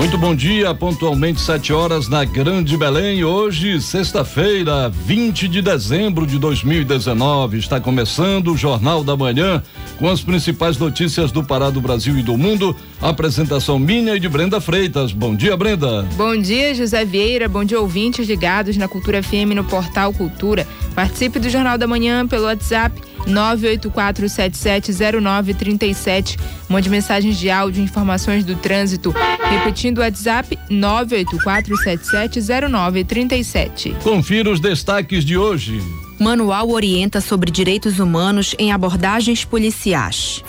Muito bom dia, pontualmente 7 horas na Grande Belém. Hoje, sexta-feira, 20 de dezembro de 2019. Está começando o Jornal da Manhã com as principais notícias do Pará, do Brasil e do mundo. Apresentação minha e de Brenda Freitas. Bom dia, Brenda. Bom dia, José Vieira. Bom dia, ouvintes ligados na Cultura FM no Portal Cultura. Participe do Jornal da Manhã pelo WhatsApp 984770937. Mande mensagens de áudio, informações do trânsito. Repetindo o WhatsApp 984770937. Confira os destaques de hoje. Manual orienta sobre direitos humanos em abordagens policiais.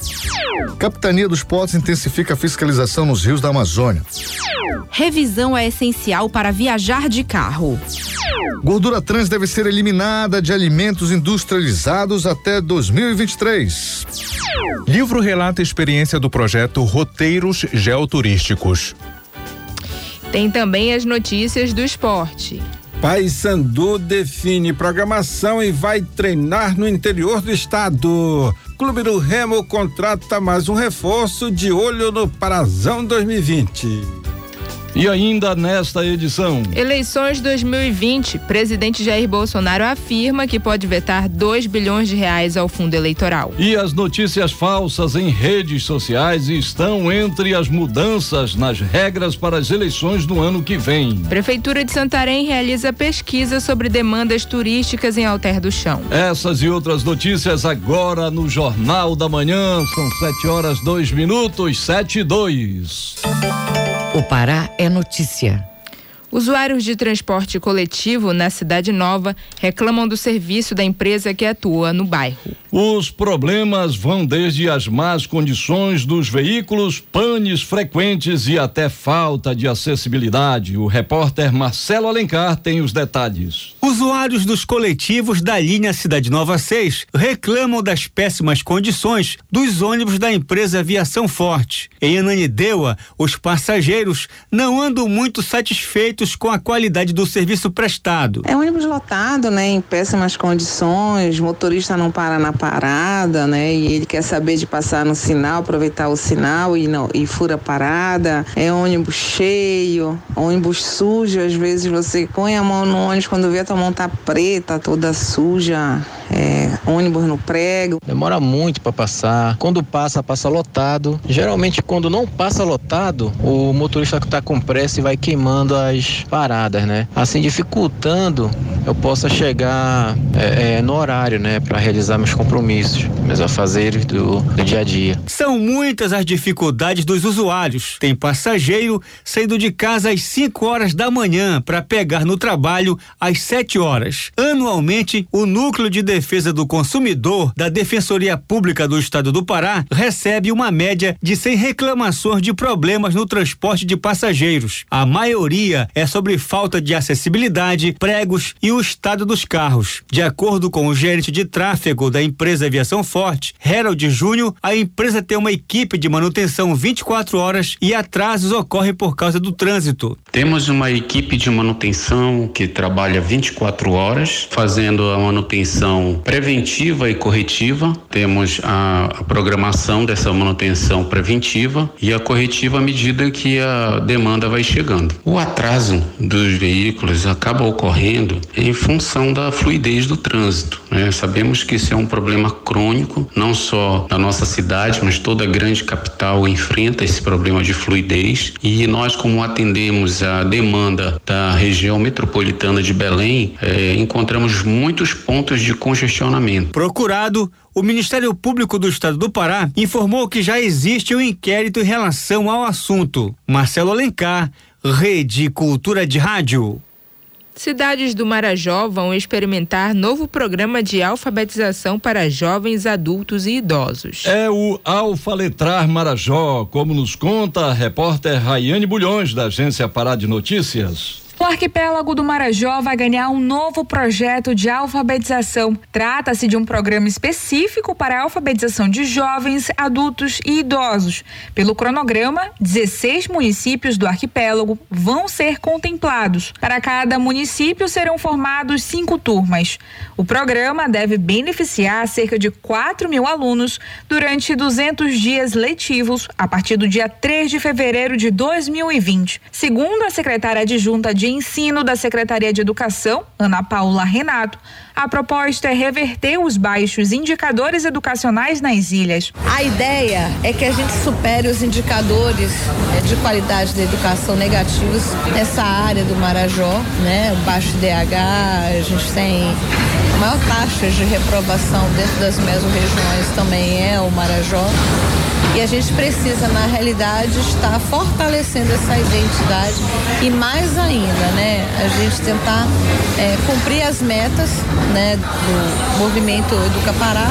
Capitania dos Portos intensifica a fiscalização nos rios da Amazônia. Revisão é essencial para viajar de carro. Gordura trans deve ser eliminada de alimentos industrializados até 2023. Livro relata a experiência do projeto Roteiros Geoturísticos. Tem também as notícias do esporte. Paysandu define programação e vai treinar no interior do estado. Clube do Remo contrata mais um reforço de olho no Parazão 2020. E ainda nesta edição. Eleições 2020. Presidente Jair Bolsonaro afirma que pode vetar 2 bilhões de reais ao fundo eleitoral. E as notícias falsas em redes sociais estão entre as mudanças nas regras para as eleições do ano que vem. Prefeitura de Santarém realiza pesquisa sobre demandas turísticas em Alter do Chão. Essas e outras notícias agora no Jornal da Manhã. São 7 horas 2 minutos, 7 e 2. O Pará é notícia. Usuários de transporte coletivo na Cidade Nova reclamam do serviço da empresa que atua no bairro. Os problemas vão desde as más condições dos veículos, panes frequentes e até falta de acessibilidade. O repórter Marcelo Alencar tem os detalhes. Usuários dos coletivos da linha Cidade Nova 6 reclamam das péssimas condições dos ônibus da empresa Aviação Forte. Em Ananindeua, os passageiros não andam muito satisfeitos com a qualidade do serviço prestado. É um ônibus lotado, né, em péssimas condições, motorista não para na parada, né? E ele quer saber de passar no sinal, aproveitar o sinal e não e fura a parada. É ônibus cheio, ônibus sujo. Às vezes você põe a mão no ônibus quando vê a tua mão tá preta, toda suja. É, ônibus no prego. Demora muito para passar. Quando passa, passa lotado. Geralmente, quando não passa lotado, o motorista que tá com pressa e vai queimando as paradas, né? Assim dificultando eu possa chegar é, é, no horário, né, para realizar meus compromissos, meus afazeres do, do dia a dia. São muitas as dificuldades dos usuários. Tem passageiro saindo de casa às 5 horas da manhã para pegar no trabalho às 7 horas. Anualmente, o Núcleo de Defesa do Consumidor da Defensoria Pública do Estado do Pará recebe uma média de 100 reclamações de problemas no transporte de passageiros. A maioria é sobre falta de acessibilidade, pregos e o estado dos carros. De acordo com o gerente de tráfego da empresa Aviação Forte, Harold Júnior, a empresa tem uma equipe de manutenção 24 horas e atrasos ocorrem por causa do trânsito. Temos uma equipe de manutenção que trabalha 24 horas, fazendo a manutenção preventiva e corretiva. Temos a, a programação dessa manutenção preventiva e a corretiva à medida que a demanda vai chegando. O atraso dos veículos acaba ocorrendo em função da fluidez do trânsito. Né? Sabemos que isso é um problema crônico, não só da nossa cidade, mas toda grande capital enfrenta esse problema de fluidez. E nós, como atendemos a demanda da região metropolitana de Belém, eh, encontramos muitos pontos de congestionamento. Procurado, o Ministério Público do Estado do Pará informou que já existe um inquérito em relação ao assunto. Marcelo Alencar, Rede Cultura de Rádio. Cidades do Marajó vão experimentar novo programa de alfabetização para jovens, adultos e idosos. É o Alfa Letrar Marajó, como nos conta a repórter Raiane Bulhões, da agência Pará de Notícias. O arquipélago do Marajó vai ganhar um novo projeto de alfabetização. Trata-se de um programa específico para a alfabetização de jovens, adultos e idosos. Pelo cronograma, 16 municípios do arquipélago vão ser contemplados. Para cada município serão formados cinco turmas. O programa deve beneficiar cerca de 4 mil alunos durante 200 dias letivos a partir do dia 3 de fevereiro de 2020. Segundo a secretária adjunta de Ensino da Secretaria de Educação, Ana Paula Renato, a proposta é reverter os baixos indicadores educacionais nas ilhas. A ideia é que a gente supere os indicadores né, de qualidade da educação negativos nessa área do Marajó, né? O baixo DH, a gente tem maior taxa de reprovação dentro das mesorregiões também é o Marajó. E a gente precisa, na realidade, estar fortalecendo essa identidade e mais ainda, né? A gente tentar é, cumprir as metas né, do movimento Educa Pará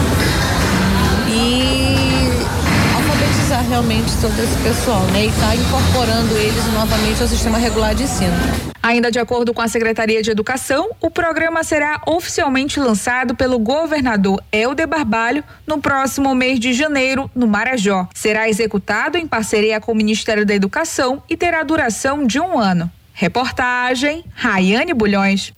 realmente todo esse pessoal, né? E estar tá incorporando eles novamente ao sistema regular de ensino. Ainda de acordo com a Secretaria de Educação, o programa será oficialmente lançado pelo governador Helder Barbalho no próximo mês de janeiro, no Marajó. Será executado em parceria com o Ministério da Educação e terá duração de um ano. Reportagem Rayane Bulhões.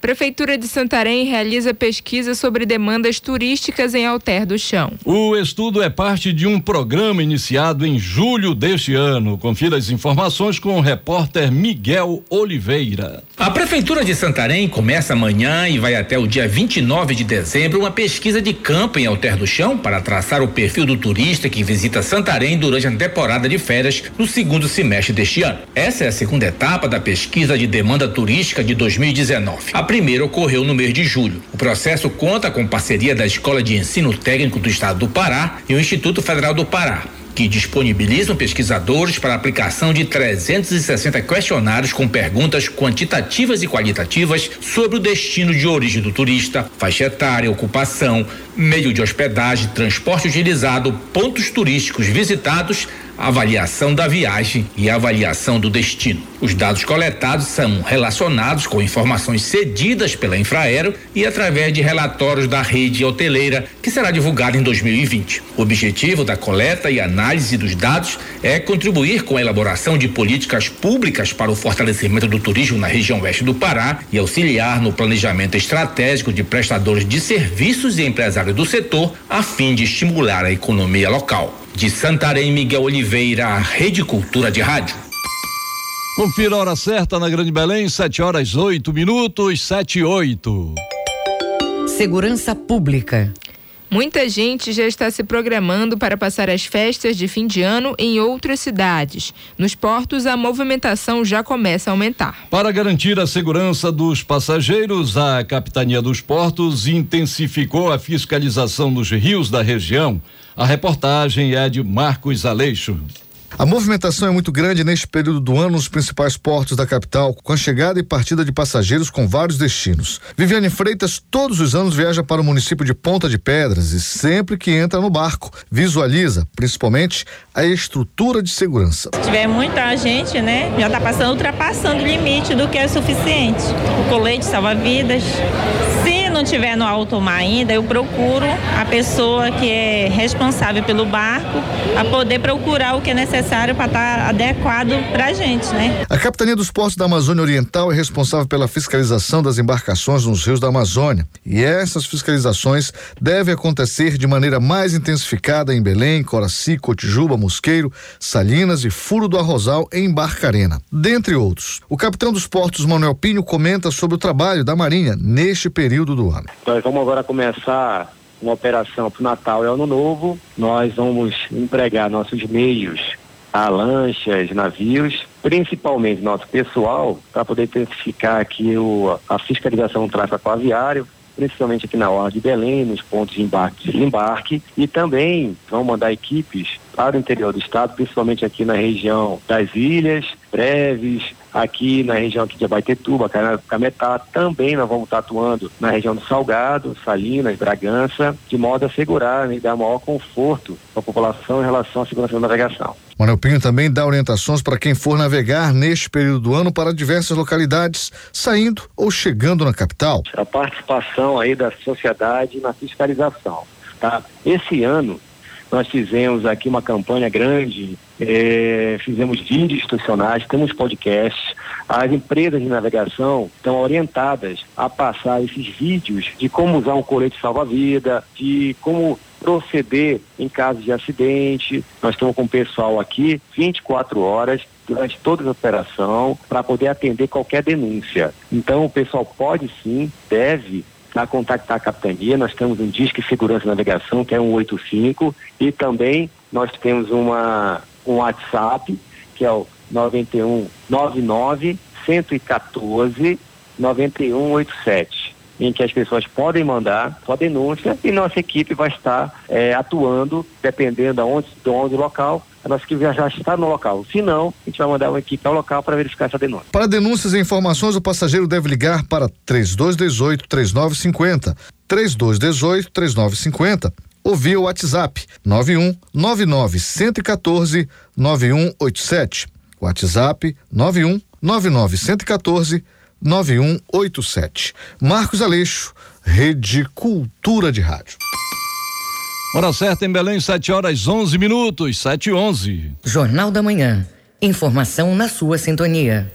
Prefeitura de Santarém realiza pesquisa sobre demandas turísticas em Alter do Chão. O estudo é parte de um programa iniciado em julho deste ano. Confira as informações com o repórter Miguel Oliveira. A Prefeitura de Santarém começa amanhã e vai até o dia 29 de dezembro uma pesquisa de campo em Alter do Chão para traçar o perfil do turista que visita Santarém durante a temporada de férias no segundo semestre deste ano. Essa é a segunda etapa da pesquisa de demanda turística de 2019. A primeira ocorreu no mês de julho. O processo conta com parceria da Escola de Ensino Técnico do Estado do Pará e o Instituto Federal do Pará que disponibilizam pesquisadores para aplicação de 360 questionários com perguntas quantitativas e qualitativas sobre o destino de origem do turista, faixa etária, ocupação, meio de hospedagem, transporte utilizado, pontos turísticos visitados avaliação da viagem e avaliação do destino. Os dados coletados são relacionados com informações cedidas pela Infraero e através de relatórios da rede hoteleira, que será divulgado em 2020. O objetivo da coleta e análise dos dados é contribuir com a elaboração de políticas públicas para o fortalecimento do turismo na região oeste do Pará e auxiliar no planejamento estratégico de prestadores de serviços e empresários do setor, a fim de estimular a economia local. De Santarém, Miguel Oliveira, Rede Cultura de Rádio. Confira a hora certa na Grande Belém, 7 horas 8 minutos, 7 e 8. Segurança Pública. Muita gente já está se programando para passar as festas de fim de ano em outras cidades. Nos portos, a movimentação já começa a aumentar. Para garantir a segurança dos passageiros, a Capitania dos Portos intensificou a fiscalização nos rios da região a reportagem é de Marcos Aleixo. A movimentação é muito grande neste período do ano nos principais portos da capital, com a chegada e partida de passageiros com vários destinos. Viviane Freitas todos os anos viaja para o município de Ponta de Pedras e sempre que entra no barco, visualiza, principalmente, a estrutura de segurança. Se tiver muita gente, né, já está passando, ultrapassando o limite do que é suficiente. O colete salva-vidas. Se não tiver no alto mar ainda, eu procuro a pessoa que é responsável pelo barco a poder procurar o que é necessário para estar tá adequado para a gente, né? A Capitania dos Portos da Amazônia Oriental é responsável pela fiscalização das embarcações nos rios da Amazônia. E essas fiscalizações devem acontecer de maneira mais intensificada em Belém, Coraci, Cotijuba, Mosqueiro, Salinas e Furo do Arrozal em Barcarena, dentre outros. O capitão dos portos, Manuel Pinho, comenta sobre o trabalho da Marinha neste período do ano. Nós vamos agora começar uma operação para o Natal e Ano Novo. Nós vamos empregar nossos meios a lanchas, navios, principalmente nosso pessoal, para poder intensificar aqui o, a fiscalização do tráfego aquaviário, principalmente aqui na Orla de Belém, nos pontos de embarque e desembarque, e também vão mandar equipes para o interior do estado, principalmente aqui na região das ilhas, Breves, aqui na região aqui de Abaitetuba, Cametá, também nós vamos estar atuando na região do Salgado, Salinas, Bragança, de modo a assegurar né, e dar maior conforto para a população em relação à segurança da navegação. Manuel Pinho também dá orientações para quem for navegar neste período do ano para diversas localidades, saindo ou chegando na capital. A participação aí da sociedade na fiscalização, tá? Esse ano nós fizemos aqui uma campanha grande, é, fizemos vídeos institucionais, temos podcasts. As empresas de navegação estão orientadas a passar esses vídeos de como usar um colete salva-vida, de como proceder em caso de acidente. Nós estamos com o pessoal aqui 24 horas durante toda a operação para poder atender qualquer denúncia. Então o pessoal pode sim, deve a contactar a capitania. Nós temos um Disque Segurança e Navegação, que é um 85, e também nós temos uma, um WhatsApp, que é o 9199 114 9187 em que as pessoas podem mandar sua denúncia e nossa equipe vai estar é, atuando, dependendo de onde, de onde o local, a nossa equipe já está no local. Se não, a gente vai mandar uma equipe ao local para verificar essa denúncia. Para denúncias e informações, o passageiro deve ligar para 3218 3950. 3218 3950 ou via WhatsApp 91 99 114 9187. WhatsApp 91 99 114 9187. Marcos Aleixo, Rede Cultura de Rádio. Hora certa em Belém, 7 horas 11 minutos, 7 e 11. Jornal da Manhã. Informação na sua sintonia.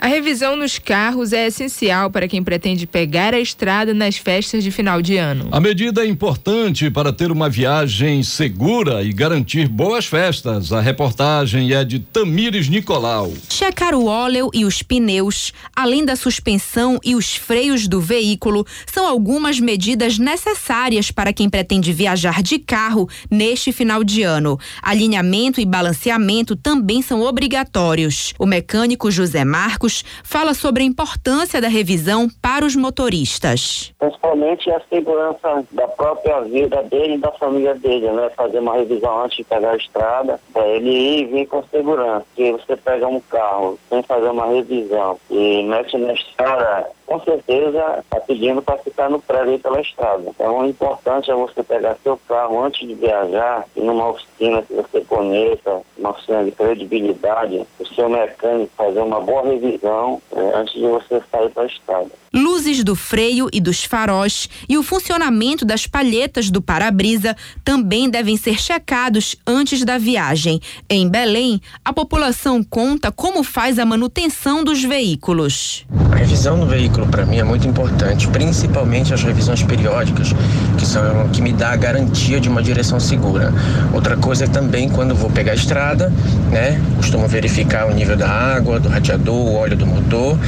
A revisão nos carros é essencial para quem pretende pegar a estrada nas festas de final de ano. A medida é importante para ter uma viagem segura e garantir boas festas. A reportagem é de Tamires Nicolau. Checar o óleo e os pneus, além da suspensão e os freios do veículo, são algumas medidas necessárias para quem pretende viajar de carro neste final de ano. Alinhamento e balanceamento também são obrigatórios. O mecânico José Marcos Fala sobre a importância da revisão para os motoristas. Principalmente a segurança da própria vida dele e da família dele, né? Fazer uma revisão antes de pegar a estrada, para ele ir e vir com segurança. Se você pega um carro sem fazer uma revisão e mete na estrada, com certeza está pedindo para ficar no prédio pela estrada. Então, o importante é você pegar seu carro antes de viajar, e numa oficina que você conheça, uma oficina de credibilidade, o seu mecânico fazer uma boa revisão é, antes de você sair para a estrada. Luzes do freio e dos faróis e o funcionamento das palhetas do para-brisa também devem ser checados antes da viagem. Em Belém, a população conta como faz a manutenção dos veículos. A revisão no veículo para mim é muito importante, principalmente as revisões periódicas, que são que me dá a garantia de uma direção segura. Outra coisa é também quando vou pegar a estrada, né? Costumo verificar o nível da água, do radiador, o óleo do motor,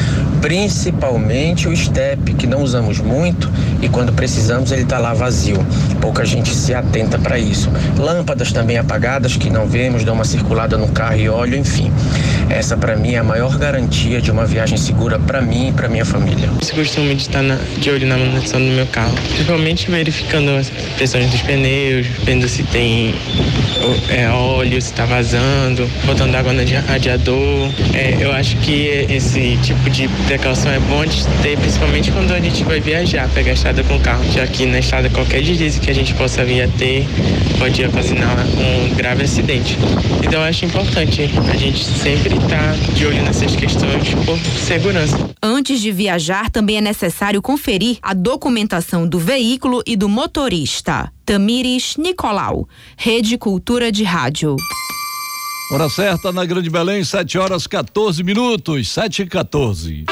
principalmente o step, que não usamos muito e quando precisamos ele está lá vazio. Pouca gente se atenta para isso. Lâmpadas também apagadas que não vemos, dão uma circulada no carro e óleo, enfim. Essa para mim é a maior garantia de uma viagem segura para mim e para minha família. Eu costumo de estar na, de olho na manutenção do meu carro, principalmente verificando as pressões dos pneus, vendo se tem é, óleo, se está vazando, botando água no radiador. É, eu acho que esse tipo de precaução é bom de ter principalmente quando a gente vai viajar, pegar a estrada com o carro, já que na estrada qualquer deslize que a gente possa vir a ter pode ocasionar um grave acidente. Então eu acho importante a gente sempre estar de olho nessas questões por segurança. Antes de viajar, também é necessário conferir a documentação do veículo e do motorista. Tamires Nicolau, Rede Cultura de Rádio. Hora certa na Grande Belém, 7 horas 14 minutos, 7 e 14.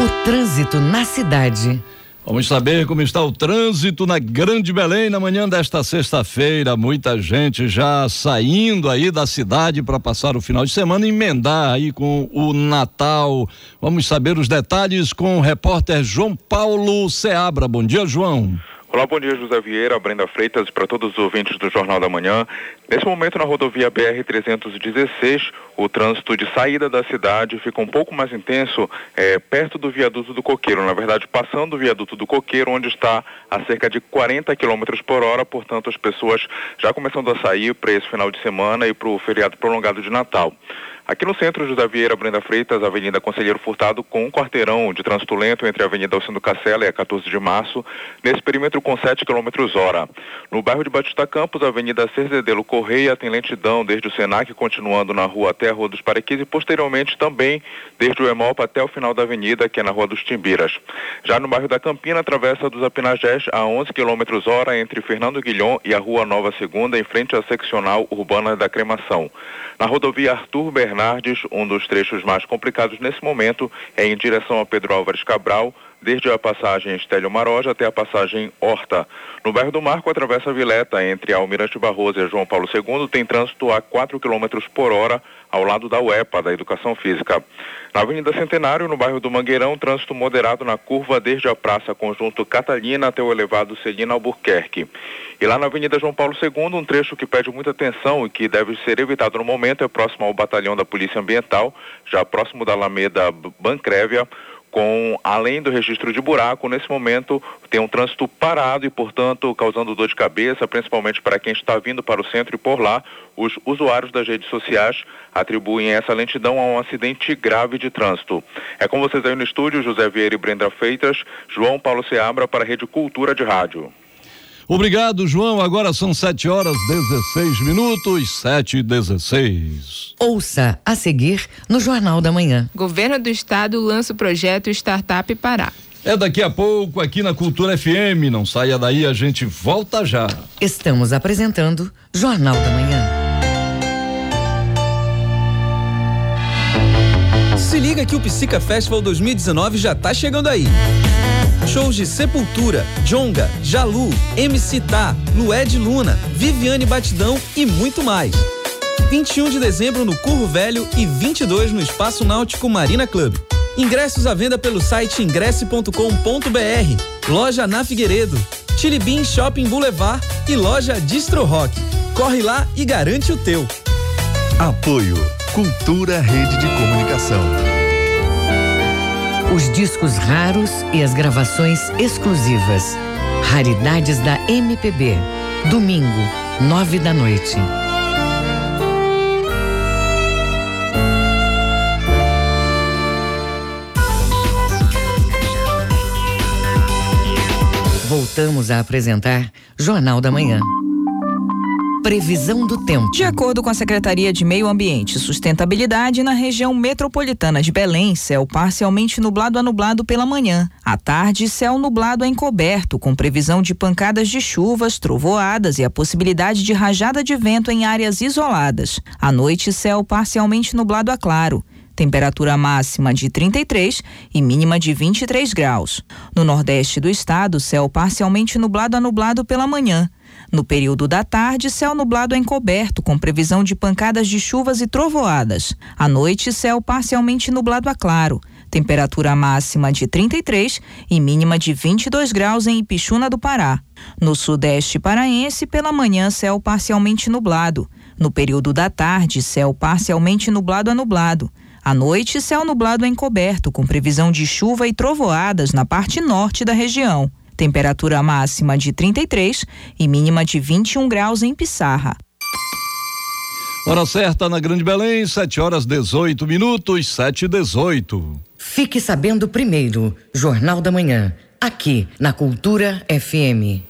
O trânsito na cidade. Vamos saber como está o trânsito na Grande Belém na manhã desta sexta-feira. Muita gente já saindo aí da cidade para passar o final de semana e emendar aí com o Natal. Vamos saber os detalhes com o repórter João Paulo Seabra. Bom dia, João. Olá, bom dia, José Vieira, Brenda Freitas para todos os ouvintes do Jornal da Manhã. Nesse momento, na rodovia BR-316, o trânsito de saída da cidade fica um pouco mais intenso é, perto do viaduto do Coqueiro. Na verdade, passando o viaduto do Coqueiro, onde está a cerca de 40 km por hora. Portanto, as pessoas já começando a sair para esse final de semana e para o feriado prolongado de Natal. Aqui no centro, José Vieira Brenda Freitas, Avenida Conselheiro Furtado, com um quarteirão de trânsito lento entre a Avenida Alcindo Cacela e a 14 de março, nesse perímetro com 7 km hora. No bairro de Batista Campos, Avenida Cerzedelo Correia tem lentidão desde o Senac, continuando na rua até a Rua dos Parequis e posteriormente também desde o Emolpa até o final da avenida, que é na Rua dos Timbiras. Já no bairro da Campina, atravessa dos Apinagés a 11 km hora entre Fernando Guilhom e a Rua Nova Segunda, em frente à seccional urbana da Cremação. Na rodovia Arthur Bernardes, um dos trechos mais complicados nesse momento é em direção a Pedro Álvares Cabral, desde a passagem Estélio Maroja até a passagem Horta. No bairro do Marco, atravessa a Vileta, entre Almirante Barroso e João Paulo II, tem trânsito a 4 km por hora ao lado da UEPA, da Educação Física. Na Avenida Centenário, no bairro do Mangueirão, trânsito moderado na curva desde a Praça Conjunto Catalina até o elevado Celina Albuquerque. E lá na Avenida João Paulo II, um trecho que pede muita atenção e que deve ser evitado no momento é próximo ao batalhão da Polícia Ambiental, já próximo da Alameda Bancrévia, com além do registro de buraco, nesse momento tem um trânsito parado e, portanto, causando dor de cabeça, principalmente para quem está vindo para o centro e por lá, os usuários das redes sociais atribuem essa lentidão a um acidente grave de trânsito. É com vocês aí no estúdio, José Vieira e Brenda Feitas, João Paulo Seabra para a Rede Cultura de Rádio. Obrigado, João. Agora são 7 horas 16 minutos, 7 e 16. Ouça a seguir no Jornal da Manhã. Governo do Estado lança o projeto Startup Pará. É daqui a pouco aqui na Cultura FM. Não saia daí, a gente volta já. Estamos apresentando Jornal da Manhã. Que o Psica Festival 2019 já tá chegando aí. Shows de Sepultura, Jonga, Jalu, MC Tá, Lued Luna, Viviane Batidão e muito mais. 21 de dezembro no Curro Velho e 22 no Espaço Náutico Marina Club. Ingressos à venda pelo site ingresse.com.br. Loja na Figueiredo, Bean Shopping Boulevard e loja Distro Rock. Corre lá e garante o teu. Apoio Cultura Rede de Comunicação. Os discos raros e as gravações exclusivas. Raridades da MPB. Domingo, nove da noite. Voltamos a apresentar Jornal da Manhã. Previsão do tempo. De acordo com a Secretaria de Meio Ambiente e Sustentabilidade, na região metropolitana de Belém, céu parcialmente nublado a nublado pela manhã. À tarde, céu nublado a encoberto, com previsão de pancadas de chuvas, trovoadas e a possibilidade de rajada de vento em áreas isoladas. À noite, céu parcialmente nublado a claro temperatura máxima de 33 e mínima de 23 graus. No nordeste do estado, céu parcialmente nublado a nublado pela manhã. No período da tarde, céu nublado a encoberto, com previsão de pancadas de chuvas e trovoadas. À noite, céu parcialmente nublado a claro. Temperatura máxima de 33 e mínima de 22 graus em Ipixuna do Pará. No sudeste paraense, pela manhã, céu parcialmente nublado. No período da tarde, céu parcialmente nublado a nublado. À noite, céu nublado a encoberto, com previsão de chuva e trovoadas na parte norte da região. Temperatura máxima de 33 e mínima de 21 graus em Pissarra. Hora certa na Grande Belém, 7 horas 18 minutos, 7 e 18. Fique sabendo primeiro, Jornal da Manhã, aqui na Cultura FM.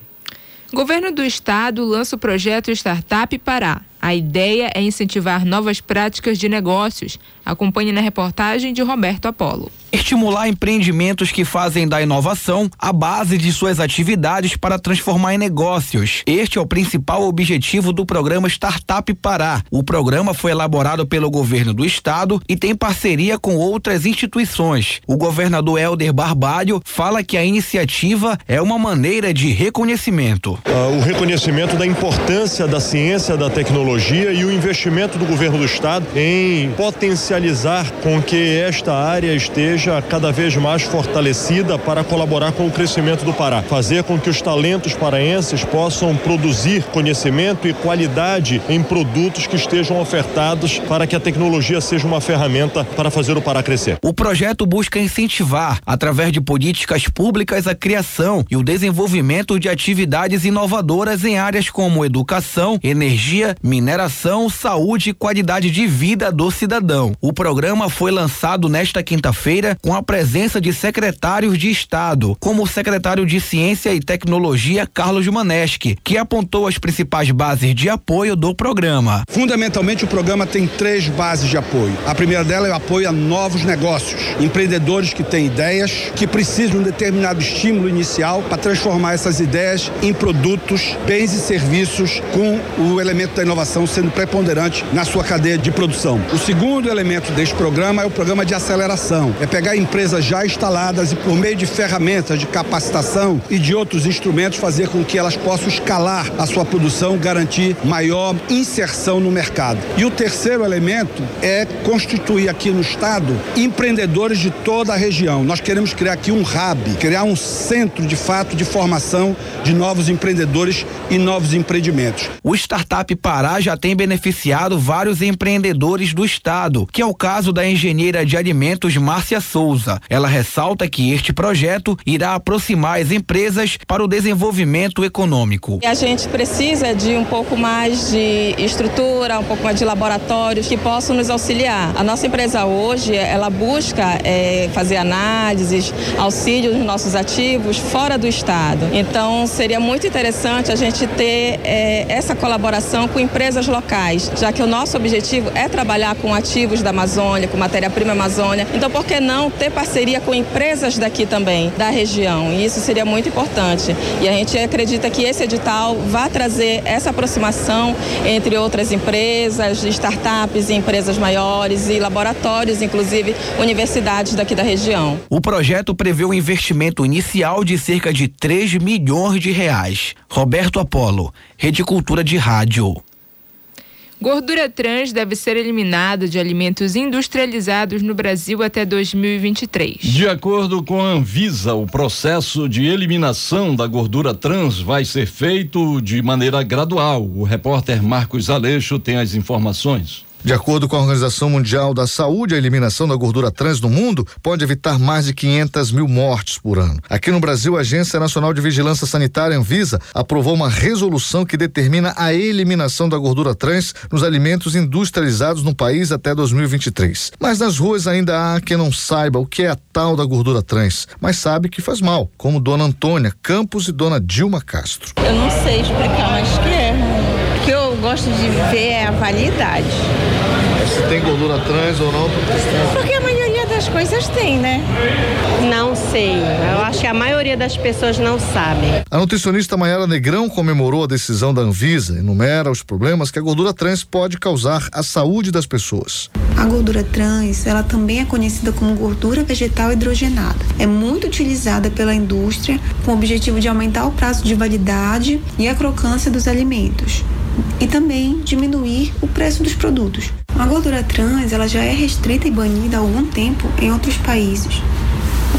Governo do Estado lança o projeto Startup Pará. A ideia é incentivar novas práticas de negócios. Acompanhe na reportagem de Roberto Apolo estimular empreendimentos que fazem da inovação a base de suas atividades para transformar em negócios. Este é o principal objetivo do programa Startup Pará. O programa foi elaborado pelo governo do estado e tem parceria com outras instituições. O governador Helder Barbalho fala que a iniciativa é uma maneira de reconhecimento. Uh, o reconhecimento da importância da ciência, da tecnologia e o investimento do governo do estado em potencializar com que esta área esteja cada vez mais fortalecida para colaborar com o crescimento do Pará, fazer com que os talentos paraenses possam produzir conhecimento e qualidade em produtos que estejam ofertados para que a tecnologia seja uma ferramenta para fazer o Pará crescer. O projeto busca incentivar, através de políticas públicas, a criação e o desenvolvimento de atividades inovadoras em áreas como educação, energia, mineração saúde e qualidade de vida do cidadão. O programa foi lançado nesta quinta-feira com a presença de secretários de Estado, como o secretário de Ciência e Tecnologia, Carlos Maneschi, que apontou as principais bases de apoio do programa. Fundamentalmente, o programa tem três bases de apoio. A primeira dela é o apoio a novos negócios, empreendedores que têm ideias, que precisam de um determinado estímulo inicial para transformar essas ideias em produtos, bens e serviços com o elemento da inovação sendo preponderante na sua cadeia de produção. O segundo elemento deste programa é o programa de aceleração. É pegar empresas já instaladas e por meio de ferramentas de capacitação e de outros instrumentos fazer com que elas possam escalar a sua produção, garantir maior inserção no mercado. E o terceiro elemento é constituir aqui no estado empreendedores de toda a região. Nós queremos criar aqui um hub, criar um centro de fato de formação de novos empreendedores e novos empreendimentos. O Startup Pará já tem beneficiado vários empreendedores do estado, que é o caso da engenheira de alimentos Márcia Souza. Ela ressalta que este projeto irá aproximar as empresas para o desenvolvimento econômico. A gente precisa de um pouco mais de estrutura, um pouco mais de laboratórios que possam nos auxiliar. A nossa empresa hoje, ela busca é, fazer análises, auxílio nos nossos ativos fora do estado. Então, seria muito interessante a gente ter é, essa colaboração com empresas locais, já que o nosso objetivo é trabalhar com ativos da Amazônia, com matéria-prima Amazônia. Então, por que não ter parceria com empresas daqui também, da região? E isso seria muito importante. E a gente acredita que esse edital vai trazer essa aproximação entre outras empresas, startups e empresas maiores e laboratórios, inclusive universidades daqui da região. O projeto prevê um investimento inicial de cerca de 3 milhões de reais. Roberto Apolo, Rede Cultura de Rádio. Gordura trans deve ser eliminada de alimentos industrializados no Brasil até 2023. De acordo com a Anvisa, o processo de eliminação da gordura trans vai ser feito de maneira gradual. O repórter Marcos Aleixo tem as informações. De acordo com a Organização Mundial da Saúde, a eliminação da gordura trans no mundo pode evitar mais de 500 mil mortes por ano. Aqui no Brasil, a Agência Nacional de Vigilância Sanitária, Anvisa, aprovou uma resolução que determina a eliminação da gordura trans nos alimentos industrializados no país até 2023. Mas nas ruas ainda há quem não saiba o que é a tal da gordura trans, mas sabe que faz mal, como Dona Antônia Campos e Dona Dilma Castro. Eu não sei explicar, mas que gosto de ver é a validade. Se tem gordura trans ou não, Porque a maioria das coisas tem, né? Não sei. Eu acho que a maioria das pessoas não sabe. A nutricionista Mayara Negrão comemorou a decisão da Anvisa, enumera os problemas que a gordura trans pode causar à saúde das pessoas. A gordura trans, ela também é conhecida como gordura vegetal hidrogenada. É muito utilizada pela indústria com o objetivo de aumentar o prazo de validade e a crocância dos alimentos e também diminuir o preço dos produtos. A gordura trans, ela já é restrita e banida há algum tempo em outros países.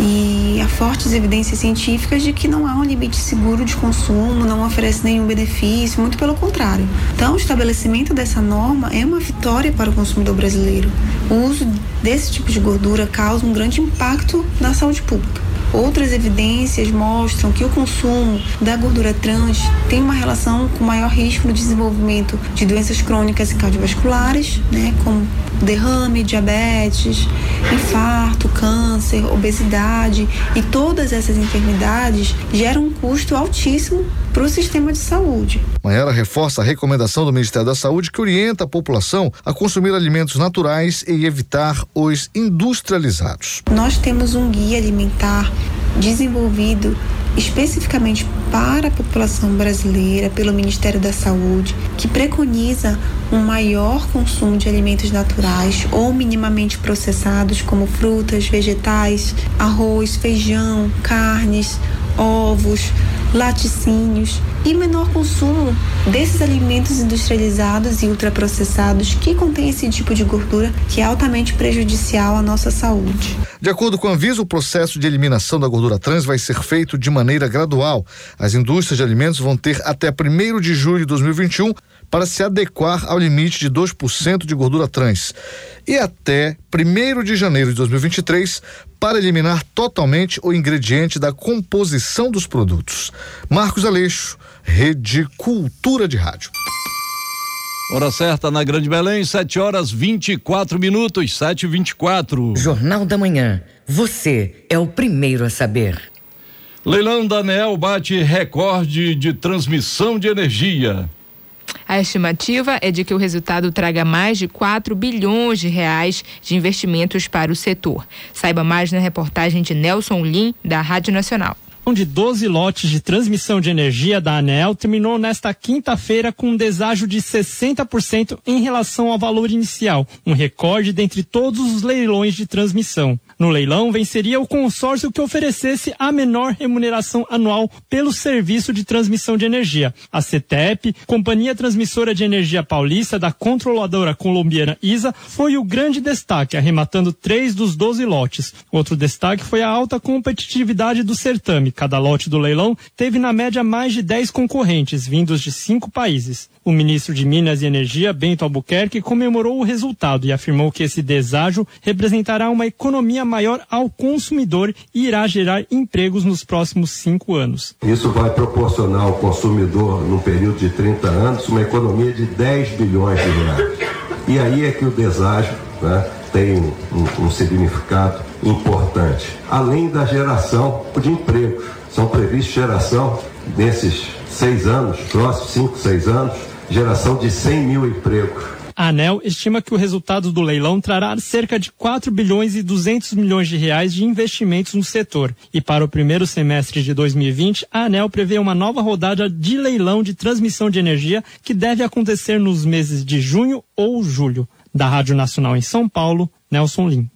E há fortes evidências científicas de que não há um limite seguro de consumo, não oferece nenhum benefício, muito pelo contrário. Então, o estabelecimento dessa norma é uma vitória para o consumidor brasileiro. O uso desse tipo de gordura causa um grande impacto na saúde pública. Outras evidências mostram que o consumo da gordura trans tem uma relação com maior risco no desenvolvimento de doenças crônicas e cardiovasculares, né, como derrame, diabetes, infarto, câncer, obesidade e todas essas enfermidades geram um custo altíssimo para o sistema de saúde. Maiara reforça a recomendação do Ministério da Saúde que orienta a população a consumir alimentos naturais e evitar os industrializados. Nós temos um guia alimentar desenvolvido especificamente para a população brasileira pelo Ministério da Saúde, que preconiza um maior consumo de alimentos naturais ou minimamente processados, como frutas, vegetais, arroz, feijão, carnes, ovos, laticínios e menor consumo desses alimentos industrializados e ultraprocessados que contêm esse tipo de gordura que é altamente prejudicial à nossa saúde. De acordo com a Anvisa, o processo de eliminação da gordura trans vai ser feito de maneira gradual. As indústrias de alimentos vão ter até 1 de julho de 2021 para se adequar ao limite de 2% de gordura trans e até 1 de janeiro de 2023 para eliminar totalmente o ingrediente da composição dos produtos. 'Marcos. Aleixo, Rede Cultura de Rádio. 6 Hora certa na Grande Belém, 7 horas 24 minutos, 7 e 24 Jornal da Manhã. Você é o primeiro a saber. Leilão da ANEL bate recorde de transmissão de energia. A estimativa é de que o resultado traga mais de 4 bilhões de reais de investimentos para o setor. Saiba mais na reportagem de Nelson Lim, da Rádio Nacional de 12 lotes de transmissão de energia da ANEL terminou nesta quinta-feira com um deságio de 60% em relação ao valor inicial, um recorde dentre todos os leilões de transmissão. No leilão, venceria o consórcio que oferecesse a menor remuneração anual pelo serviço de transmissão de energia. A CETEP, Companhia Transmissora de Energia Paulista da controladora colombiana ISA, foi o grande destaque, arrematando três dos 12 lotes. Outro destaque foi a alta competitividade do certame. Cada lote do leilão teve na média mais de 10 concorrentes, vindos de cinco países. O ministro de Minas e Energia, Bento Albuquerque, comemorou o resultado e afirmou que esse deságio representará uma economia maior ao consumidor e irá gerar empregos nos próximos cinco anos. Isso vai proporcionar ao consumidor, num período de 30 anos, uma economia de 10 bilhões de reais. E aí é que o deságio né, tem um, um significado importante, além da geração de empregos. São previstos geração nesses seis anos, próximos cinco, seis anos, geração de 100 mil empregos. A ANEL estima que o resultado do leilão trará cerca de 4 bilhões e 200 milhões de reais de investimentos no setor. E para o primeiro semestre de 2020, a ANEL prevê uma nova rodada de leilão de transmissão de energia que deve acontecer nos meses de junho ou julho. Da Rádio Nacional em São Paulo, Nelson Lim.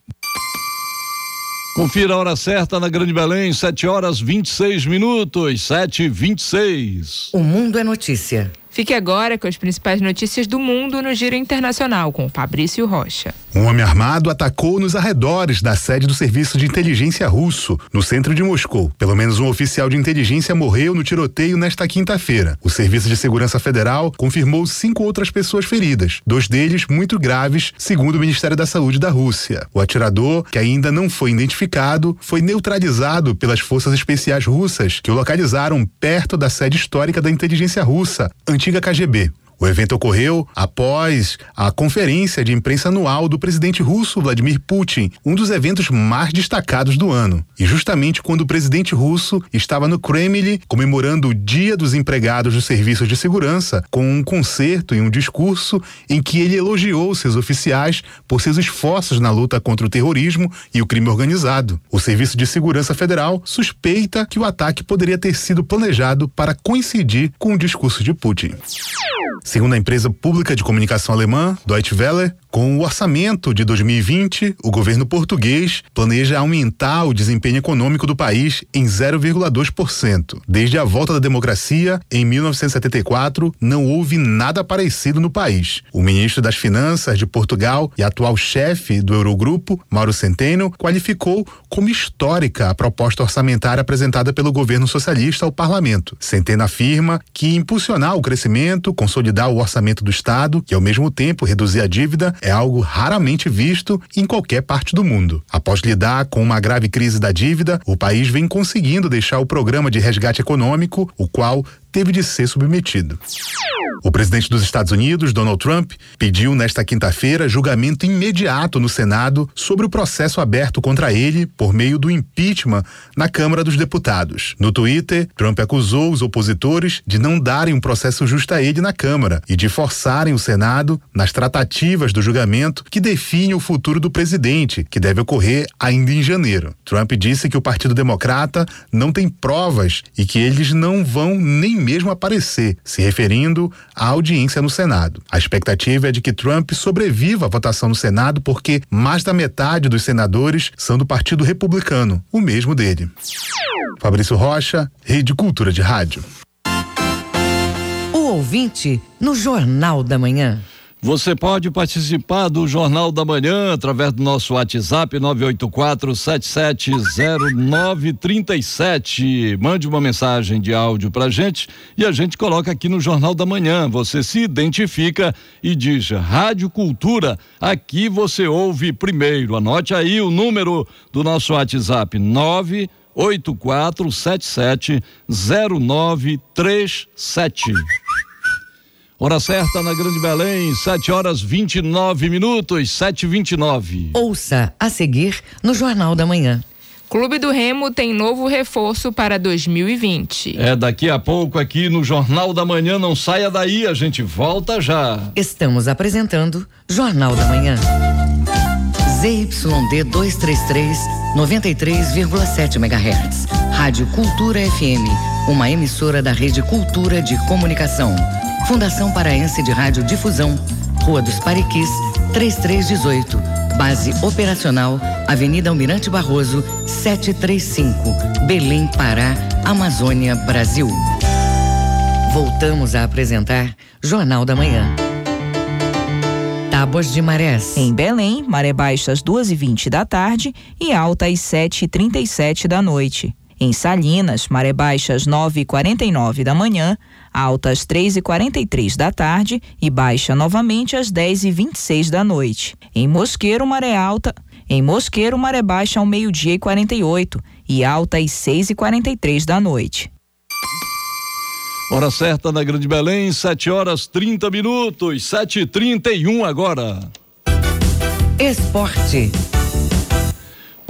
Confira a hora certa na Grande Belém, 7 horas 26 minutos, 7 e 26 O mundo é notícia. Fique agora com as principais notícias do mundo no Giro Internacional com Fabrício Rocha. Um homem armado atacou nos arredores da sede do Serviço de Inteligência Russo, no centro de Moscou. Pelo menos um oficial de inteligência morreu no tiroteio nesta quinta-feira. O Serviço de Segurança Federal confirmou cinco outras pessoas feridas, dois deles muito graves, segundo o Ministério da Saúde da Rússia. O atirador, que ainda não foi identificado, foi neutralizado pelas forças especiais russas, que o localizaram perto da sede histórica da inteligência russa, antiga KGB. O evento ocorreu após a conferência de imprensa anual do presidente russo Vladimir Putin, um dos eventos mais destacados do ano. E justamente quando o presidente russo estava no Kremlin comemorando o Dia dos Empregados dos Serviços de Segurança, com um concerto e um discurso em que ele elogiou seus oficiais por seus esforços na luta contra o terrorismo e o crime organizado. O Serviço de Segurança Federal suspeita que o ataque poderia ter sido planejado para coincidir com o discurso de Putin. Segundo a empresa pública de comunicação alemã, Deutsche Welle, com o orçamento de 2020, o governo português planeja aumentar o desempenho econômico do país em 0,2%. Desde a volta da democracia, em 1974, não houve nada parecido no país. O ministro das Finanças de Portugal e atual chefe do Eurogrupo, Mauro Centeno, qualificou como histórica a proposta orçamentária apresentada pelo governo socialista ao parlamento. Centeno afirma que impulsionar o crescimento, consolidar o orçamento do Estado e, ao mesmo tempo, reduzir a dívida é algo raramente visto em qualquer parte do mundo. Após lidar com uma grave crise da dívida, o país vem conseguindo deixar o programa de resgate econômico, o qual teve de ser submetido. O presidente dos Estados Unidos, Donald Trump, pediu nesta quinta-feira julgamento imediato no Senado sobre o processo aberto contra ele por meio do impeachment na Câmara dos Deputados. No Twitter, Trump acusou os opositores de não darem um processo justo a ele na Câmara e de forçarem o Senado nas tratativas do julgamento que define o futuro do presidente, que deve ocorrer ainda em janeiro. Trump disse que o Partido Democrata não tem provas e que eles não vão nem mesmo aparecer, se referindo à audiência no Senado. A expectativa é de que Trump sobreviva à votação no Senado porque mais da metade dos senadores são do Partido Republicano, o mesmo dele. Fabrício Rocha, Rede Cultura de Rádio. O ouvinte no Jornal da Manhã. Você pode participar do Jornal da Manhã através do nosso WhatsApp 984-770937. Mande uma mensagem de áudio pra gente e a gente coloca aqui no Jornal da Manhã. Você se identifica e diz Rádio Cultura. Aqui você ouve primeiro. Anote aí o número do nosso WhatsApp 984770937. Hora certa na Grande Belém, 7 horas 29 minutos, 7 e 29 Ouça a seguir no Jornal da Manhã. Clube do Remo tem novo reforço para 2020. É daqui a pouco aqui no Jornal da Manhã, não saia daí, a gente volta já. Estamos apresentando Jornal da Manhã. ZYD 233, 93,7 MHz. Rádio Cultura FM, uma emissora da Rede Cultura de Comunicação. Fundação Paraense de Rádio Difusão, Rua dos Pariquis, 3318. Base operacional, Avenida Almirante Barroso, 735, Belém, Pará, Amazônia, Brasil. Voltamos a apresentar Jornal da Manhã. Tábuas de marés. Em Belém, maré baixa às 2h20 da tarde e alta às 7h37 da noite. Em Salinas, maré baixa às 9h49 da manhã, alta às 3h43 da tarde e baixa novamente às 10h26 da noite. Em Mosqueiro, maré alta. Em Mosqueiro, maré baixa ao meio-dia e 48 e alta às 6h43 da noite. Hora certa na Grande Belém, 7 horas 30 minutos, 7 e 31 agora. Esporte.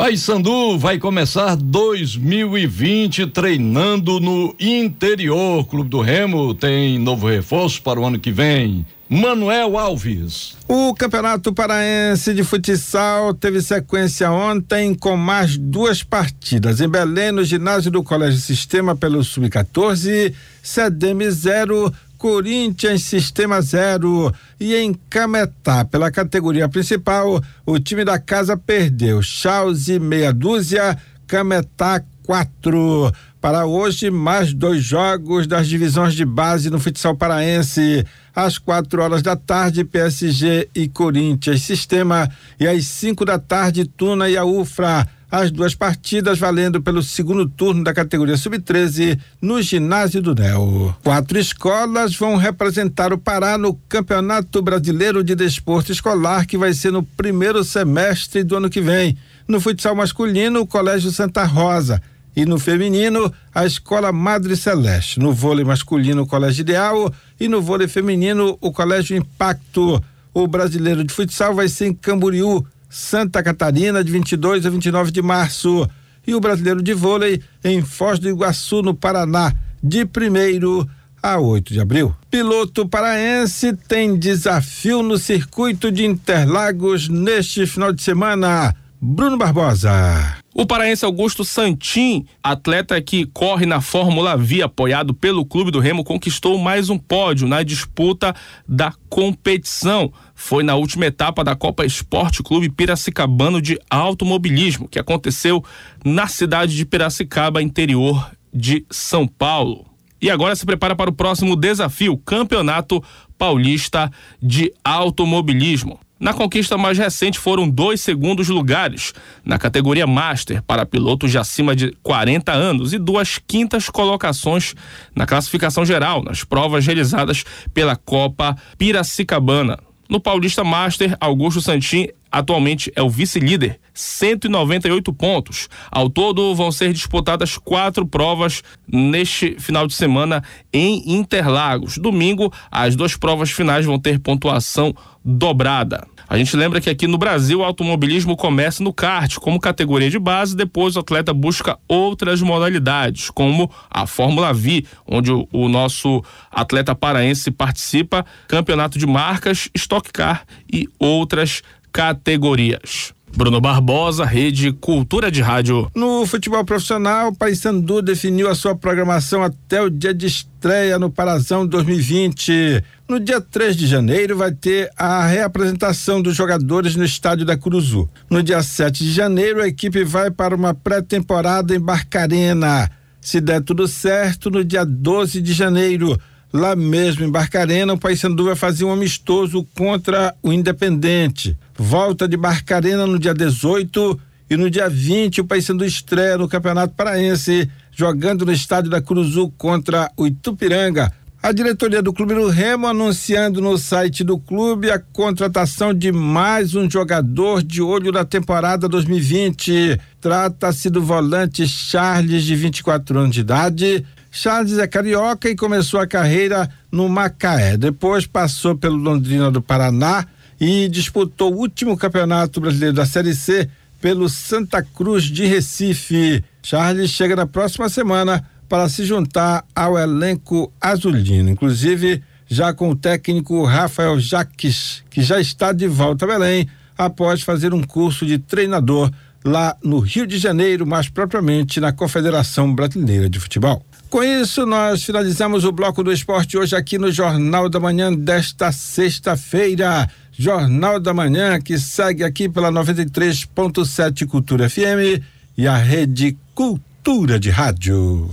Paysandu vai começar 2020 treinando no interior. Clube do Remo tem novo reforço para o ano que vem. Manuel Alves. O Campeonato Paraense de Futsal teve sequência ontem com mais duas partidas. Em Belém, no ginásio do Colégio Sistema pelo Sub-14, CDM 0, Corinthians Sistema 0. E em Cametá, pela categoria principal, o time da casa perdeu. Chause meia dúzia, Cametá 4. Para hoje, mais dois jogos das divisões de base no futsal paraense. Às quatro horas da tarde, PSG e Corinthians Sistema. E às cinco da tarde, Tuna e a UFRA. As duas partidas valendo pelo segundo turno da categoria Sub-13 no ginásio do NEL. Quatro escolas vão representar o Pará no Campeonato Brasileiro de Desporto Escolar, que vai ser no primeiro semestre do ano que vem. No futsal masculino, o Colégio Santa Rosa e no feminino, a Escola Madre Celeste. No vôlei masculino, o Colégio Ideal e no vôlei feminino, o Colégio Impacto. O brasileiro de futsal vai ser em Camboriú, Santa Catarina, de 22 a 29 de março. E o brasileiro de vôlei em Foz do Iguaçu, no Paraná, de 1 a 8 de abril. Piloto paraense tem desafio no circuito de Interlagos neste final de semana. Bruno Barbosa. O paraense Augusto Santin, atleta que corre na Fórmula V, apoiado pelo Clube do Remo, conquistou mais um pódio na disputa da competição. Foi na última etapa da Copa Esporte Clube Piracicabano de Automobilismo, que aconteceu na cidade de Piracicaba, interior de São Paulo. E agora se prepara para o próximo desafio, Campeonato Paulista de Automobilismo. Na conquista mais recente foram dois segundos lugares na categoria Master para pilotos de acima de 40 anos e duas quintas colocações na classificação geral nas provas realizadas pela Copa Piracicabana. No Paulista Master, Augusto Santin atualmente é o vice-líder, 198 pontos. Ao todo, vão ser disputadas quatro provas neste final de semana em Interlagos. Domingo, as duas provas finais vão ter pontuação dobrada. A gente lembra que aqui no Brasil o automobilismo começa no kart como categoria de base, depois o atleta busca outras modalidades, como a Fórmula V, onde o, o nosso atleta paraense participa, campeonato de marcas, Stock Car e outras categorias. Bruno Barbosa, Rede Cultura de Rádio. No futebol profissional, Paysandu definiu a sua programação até o dia de estreia no Parazão 2020. No dia 3 de janeiro vai ter a reapresentação dos jogadores no estádio da Curuzu. No dia 7 de janeiro, a equipe vai para uma pré-temporada em Barcarena. Se der tudo certo, no dia 12 de janeiro, lá mesmo em Barcarena, o Paysandu vai fazer um amistoso contra o Independente. Volta de Barcarena no dia 18 e no dia 20 o Paysandu estreia no Campeonato Paraense, jogando no estádio da Curuzu contra o Itupiranga. A diretoria do Clube do Remo anunciando no site do clube a contratação de mais um jogador de olho na temporada 2020. Trata-se do volante Charles, de 24 anos de idade, Charles é carioca e começou a carreira no Macaé. Depois passou pelo Londrina do Paraná e disputou o último campeonato brasileiro da Série C pelo Santa Cruz de Recife. Charles chega na próxima semana para se juntar ao elenco azulino, inclusive já com o técnico Rafael Jaques, que já está de volta a Belém após fazer um curso de treinador lá no Rio de Janeiro, mais propriamente na Confederação Brasileira de Futebol. Com isso, nós finalizamos o bloco do esporte hoje aqui no Jornal da Manhã desta sexta-feira. Jornal da Manhã que segue aqui pela 93.7 Cultura FM e a Rede Cultura de Rádio.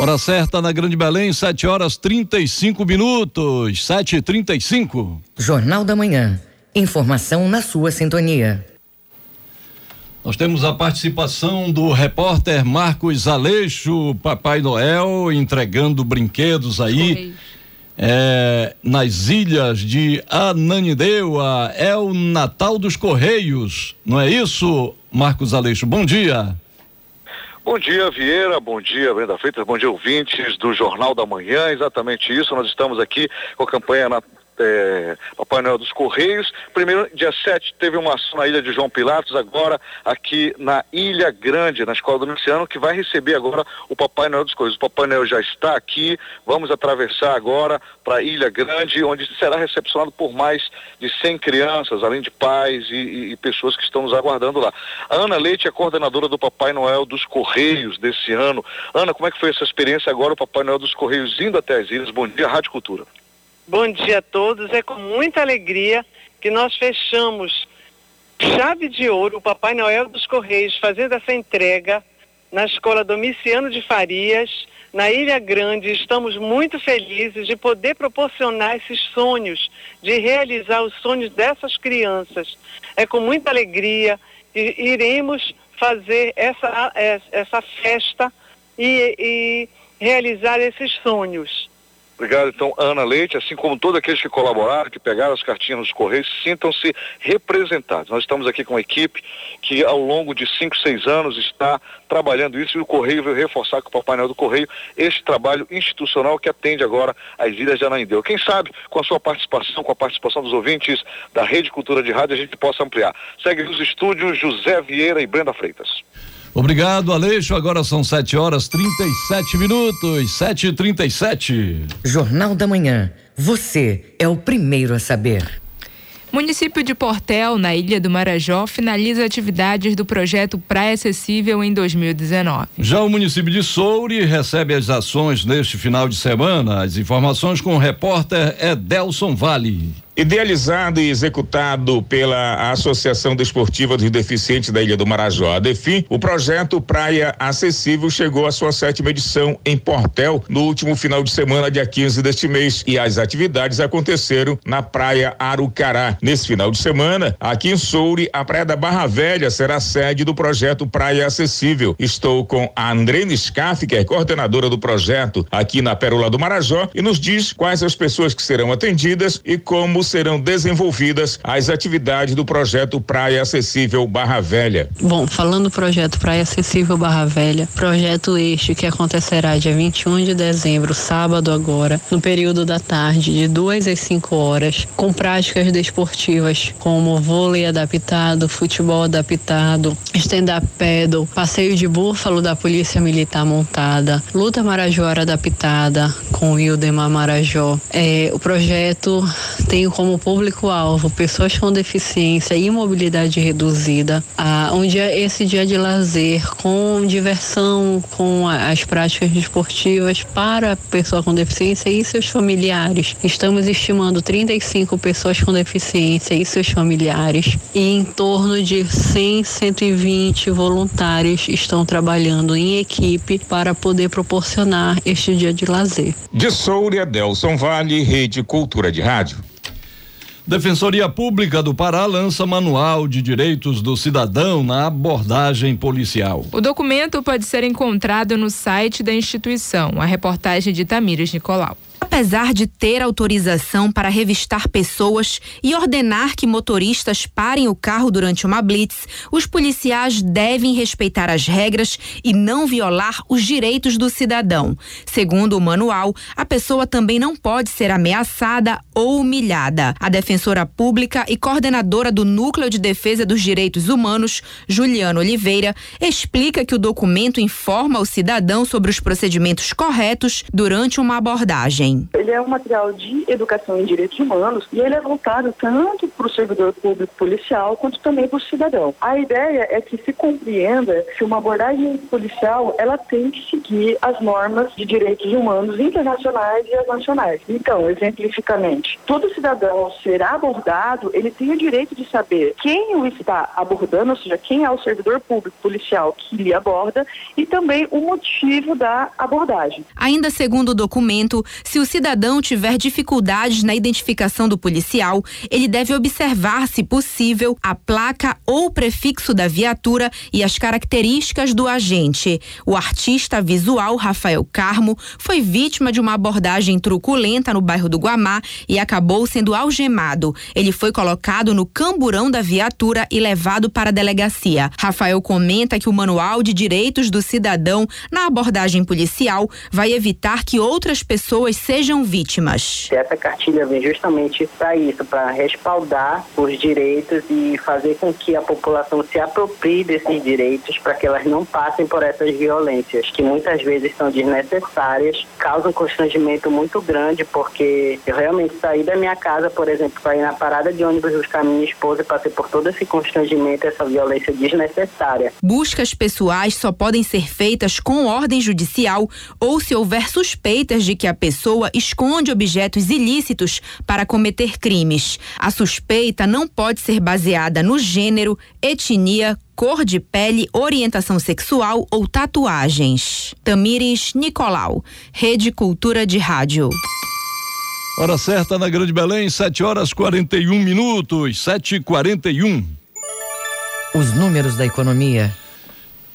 Hora certa na Grande Belém, 7 horas 35 minutos. 7 e 35 Jornal da Manhã. Informação na sua sintonia. Nós temos a participação do repórter Marcos Aleixo, Papai Noel, entregando brinquedos aí. É, nas ilhas de Ananindeua, é o Natal dos Correios, não é isso, Marcos Aleixo? Bom dia. Bom dia, Vieira. Bom dia, Brenda Freitas. Bom dia, ouvintes do Jornal da Manhã. Exatamente isso. Nós estamos aqui com a campanha é, Papai Noel dos Correios. Primeiro, dia 7, teve uma ação na ilha de João Pilatos, agora aqui na Ilha Grande, na Escola do Luciano, que vai receber agora o Papai Noel dos Correios. O Papai Noel já está aqui, vamos atravessar agora para a Ilha Grande, onde será recepcionado por mais de 100 crianças, além de pais e, e, e pessoas que estão nos aguardando lá. A Ana Leite é coordenadora do Papai Noel dos Correios desse ano. Ana, como é que foi essa experiência agora, o Papai Noel dos Correios indo até as ilhas? Bom dia, Rádio Cultura. Bom dia a todos. É com muita alegria que nós fechamos chave de ouro o Papai Noel dos Correios fazendo essa entrega na Escola Domiciano de Farias, na Ilha Grande. Estamos muito felizes de poder proporcionar esses sonhos, de realizar os sonhos dessas crianças. É com muita alegria que iremos fazer essa, essa festa e, e realizar esses sonhos. Obrigado, então, Ana Leite, assim como todos aqueles que colaboraram, que pegaram as cartinhas nos Correios, sintam-se representados. Nós estamos aqui com uma equipe que ao longo de cinco, seis anos está trabalhando isso e o Correio veio reforçar com o Papai Noel do Correio este trabalho institucional que atende agora as Ilhas de Anaindeu. Quem sabe, com a sua participação, com a participação dos ouvintes da Rede Cultura de Rádio, a gente possa ampliar. Segue nos estúdios José Vieira e Brenda Freitas. Obrigado, Aleixo. Agora são 7 horas 37 minutos. 7 e 37 Jornal da Manhã. Você é o primeiro a saber. Município de Portel, na Ilha do Marajó, finaliza atividades do projeto Praia Acessível em 2019. Já o município de Soure recebe as ações neste final de semana. As informações com o repórter Edelson Vale. Idealizado e executado pela Associação Desportiva dos Deficientes da Ilha do Marajó, a DEFIM, o projeto Praia Acessível chegou à sua sétima edição em Portel no último final de semana, dia 15 deste mês, e as atividades aconteceram na Praia Arucará. Nesse final de semana, aqui em Soure, a Praia da Barra Velha será sede do projeto Praia Acessível. Estou com a Andrene Scaff, que é coordenadora do projeto aqui na Pérola do Marajó, e nos diz quais as pessoas que serão atendidas e como serão desenvolvidas as atividades do projeto Praia Acessível Barra Velha. Bom, falando do projeto Praia Acessível Barra Velha, projeto este que acontecerá dia 21 de dezembro, sábado agora, no período da tarde, de 2 às 5 horas, com práticas desportivas como vôlei adaptado, futebol adaptado, stand-up paddle, passeio de búfalo da Polícia Militar montada, luta marajoara adaptada com o Ildemar Marajó. É, o projeto tem como público-alvo pessoas com deficiência e mobilidade reduzida, ah, um esse dia de lazer com diversão, com as práticas desportivas para a pessoa com deficiência e seus familiares. Estamos estimando 35 pessoas com deficiência e seus familiares e em torno de 100, 120 voluntários estão trabalhando em equipe para poder proporcionar este dia de lazer. De Souria, Delson Vale, Rede Cultura de Rádio. Defensoria Pública do Pará lança manual de direitos do cidadão na abordagem policial. O documento pode ser encontrado no site da instituição. A reportagem de Tamires Nicolau. Apesar de ter autorização para revistar pessoas e ordenar que motoristas parem o carro durante uma blitz, os policiais devem respeitar as regras e não violar os direitos do cidadão. Segundo o manual, a pessoa também não pode ser ameaçada ou humilhada. A defensora pública e coordenadora do Núcleo de Defesa dos Direitos Humanos, Juliana Oliveira, explica que o documento informa o cidadão sobre os procedimentos corretos durante uma abordagem. Ele é um material de educação em direitos humanos e ele é voltado tanto para o servidor público policial quanto também para o cidadão. A ideia é que se compreenda que uma abordagem policial ela tem que seguir as normas de direitos humanos internacionais e as nacionais. Então, exemplificamente, todo cidadão será abordado, ele tem o direito de saber quem o está abordando, ou seja, quem é o servidor público policial que lhe aborda e também o motivo da abordagem. Ainda segundo o documento, se o cidadão tiver dificuldades na identificação do policial, ele deve observar, se possível, a placa ou prefixo da viatura e as características do agente. O artista visual Rafael Carmo foi vítima de uma abordagem truculenta no bairro do Guamá e acabou sendo algemado. Ele foi colocado no camburão da viatura e levado para a delegacia. Rafael comenta que o Manual de Direitos do Cidadão na abordagem policial vai evitar que outras pessoas sejam vítimas. Essa cartilha vem justamente para isso, para respaldar os direitos e fazer com que a população se aproprie desses direitos para que elas não passem por essas violências, que muitas vezes são desnecessárias, causam constrangimento muito grande, porque eu realmente saí da minha casa, por exemplo, para ir na parada de ônibus buscar minha esposa e passei por todo esse constrangimento, essa violência desnecessária. Buscas pessoais só podem ser feitas com ordem judicial ou se houver suspeitas de que a pessoa esconde objetos ilícitos para cometer crimes. A suspeita não pode ser baseada no gênero, etnia, cor de pele, orientação sexual ou tatuagens. Tamires Nicolau, Rede Cultura de Rádio. Hora certa na Grande Belém, 7 horas 41 minutos, 7 e 41 Os números da economia.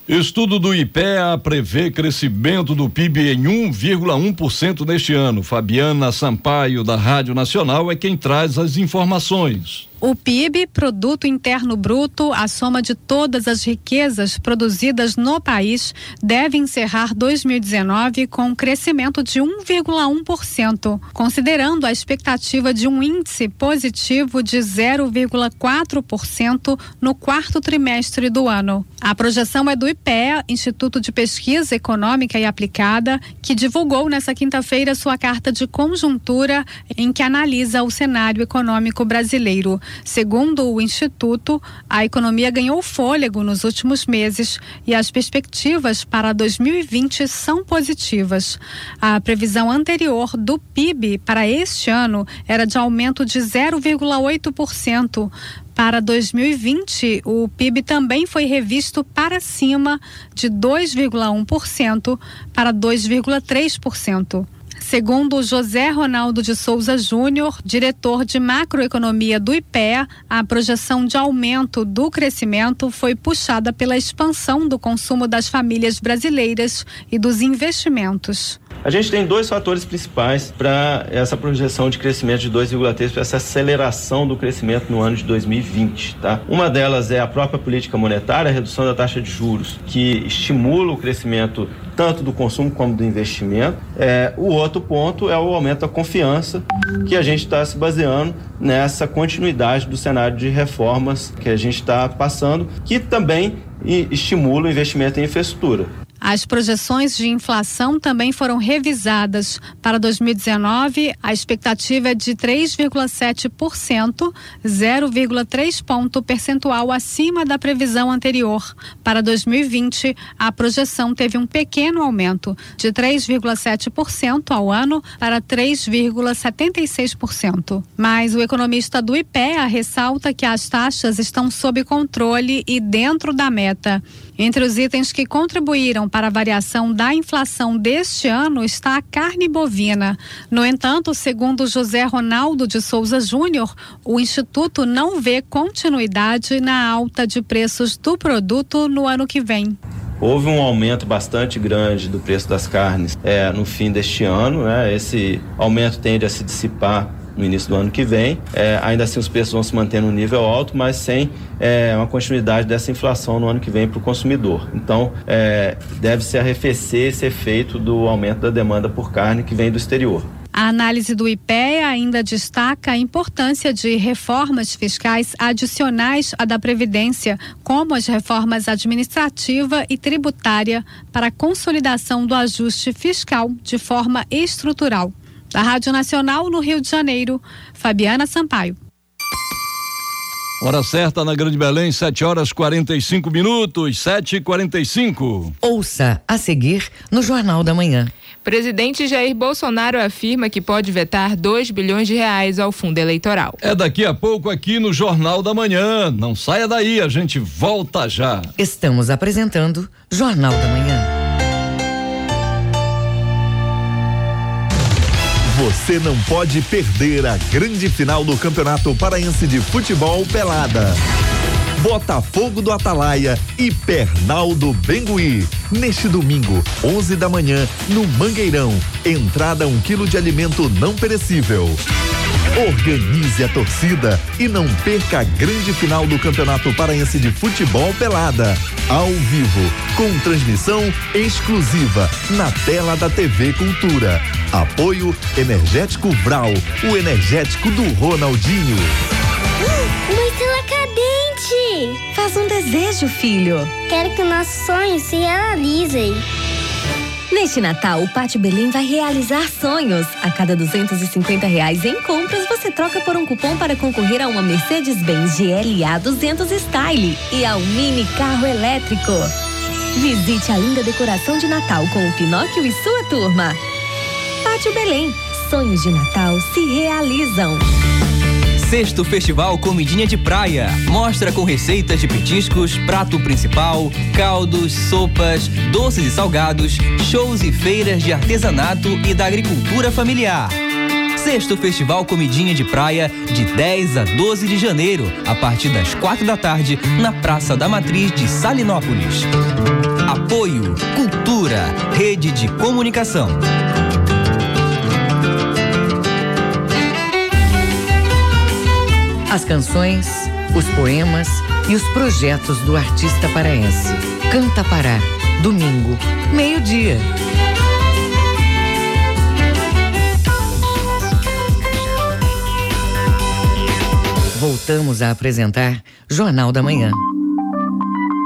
Estudo do IPEA prevê crescimento do PIB em 1,1% neste ano. Fabiana Sampaio, da Rádio Nacional, é quem traz as informações. O PIB, Produto Interno Bruto, a soma de todas as riquezas produzidas no país, deve encerrar 2019 com um crescimento de 1,1%, considerando a expectativa de um índice positivo de 0,4% no quarto trimestre do ano. A projeção é do IPEA, Instituto de Pesquisa Econômica e Aplicada, que divulgou nesta quinta-feira sua carta de conjuntura em que analisa o cenário econômico brasileiro. Segundo o Instituto, a economia ganhou fôlego nos últimos meses e as perspectivas para 2020 são positivas. A previsão anterior do PIB para este ano era de aumento de 0,8%. Para 2020, o PIB também foi revisto para cima de 2,1% para 2,3%. Segundo José Ronaldo de Souza Júnior, diretor de macroeconomia do IPEA, a projeção de aumento do crescimento foi puxada pela expansão do consumo das famílias brasileiras e dos investimentos. A gente tem dois fatores principais para essa projeção de crescimento de 2,3 para essa aceleração do crescimento no ano de 2020, tá? Uma delas é a própria política monetária, a redução da taxa de juros, que estimula o crescimento tanto do consumo como do investimento. É, o outro ponto é o aumento da confiança, que a gente está se baseando nessa continuidade do cenário de reformas que a gente está passando, que também estimula o investimento em infraestrutura. As projeções de inflação também foram revisadas. Para 2019, a expectativa é de 3,7%, 0,3 ponto percentual acima da previsão anterior. Para 2020, a projeção teve um pequeno aumento, de 3,7% ao ano para 3,76%. Mas o economista do IPEA ressalta que as taxas estão sob controle e dentro da meta. Entre os itens que contribuíram para a variação da inflação deste ano está a carne bovina. No entanto, segundo José Ronaldo de Souza Júnior, o Instituto não vê continuidade na alta de preços do produto no ano que vem. Houve um aumento bastante grande do preço das carnes é, no fim deste ano. Né? Esse aumento tende a se dissipar no início do ano que vem. É, ainda assim, os preços vão se manter no nível alto, mas sem é, uma continuidade dessa inflação no ano que vem para o consumidor. Então, é, deve-se arrefecer esse efeito do aumento da demanda por carne que vem do exterior. A análise do IPEA ainda destaca a importância de reformas fiscais adicionais à da Previdência, como as reformas administrativa e tributária, para a consolidação do ajuste fiscal de forma estrutural. Da Rádio Nacional no Rio de Janeiro, Fabiana Sampaio. Hora certa na Grande Belém, 7 horas 45 minutos, 7 e 45 Ouça a seguir no Jornal da Manhã. Presidente Jair Bolsonaro afirma que pode vetar 2 bilhões de reais ao fundo eleitoral. É daqui a pouco aqui no Jornal da Manhã. Não saia daí, a gente volta já. Estamos apresentando Jornal da Manhã. Você não pode perder a grande final do Campeonato Paraense de Futebol Pelada. Botafogo do Atalaia e Pernal do Bengui. Neste domingo, 11 da manhã, no Mangueirão. Entrada um quilo de alimento não perecível. Organize a torcida e não perca a grande final do Campeonato Paraense de Futebol Pelada. Ao vivo, com transmissão exclusiva na tela da TV Cultura. Apoio Energético Vral, o energético do Ronaldinho. Uma estrela cadente! Faz um desejo, filho. Quero que nossos sonhos se realizem. Neste Natal, o Pátio Belém vai realizar sonhos. A cada 250 reais em compras, você troca por um cupom para concorrer a uma Mercedes-Benz GLA 200 Style e ao mini carro elétrico. Visite a linda decoração de Natal com o Pinóquio e sua turma. Pátio Belém. Sonhos de Natal se realizam. Sexto Festival Comidinha de Praia. Mostra com receitas de petiscos, prato principal, caldos, sopas, doces e salgados, shows e feiras de artesanato e da agricultura familiar. Sexto Festival Comidinha de Praia, de 10 a 12 de janeiro, a partir das quatro da tarde, na Praça da Matriz de Salinópolis. Apoio Cultura, Rede de Comunicação. As canções, os poemas e os projetos do artista paraense. Canta Pará, domingo, meio-dia. Voltamos a apresentar Jornal da Manhã.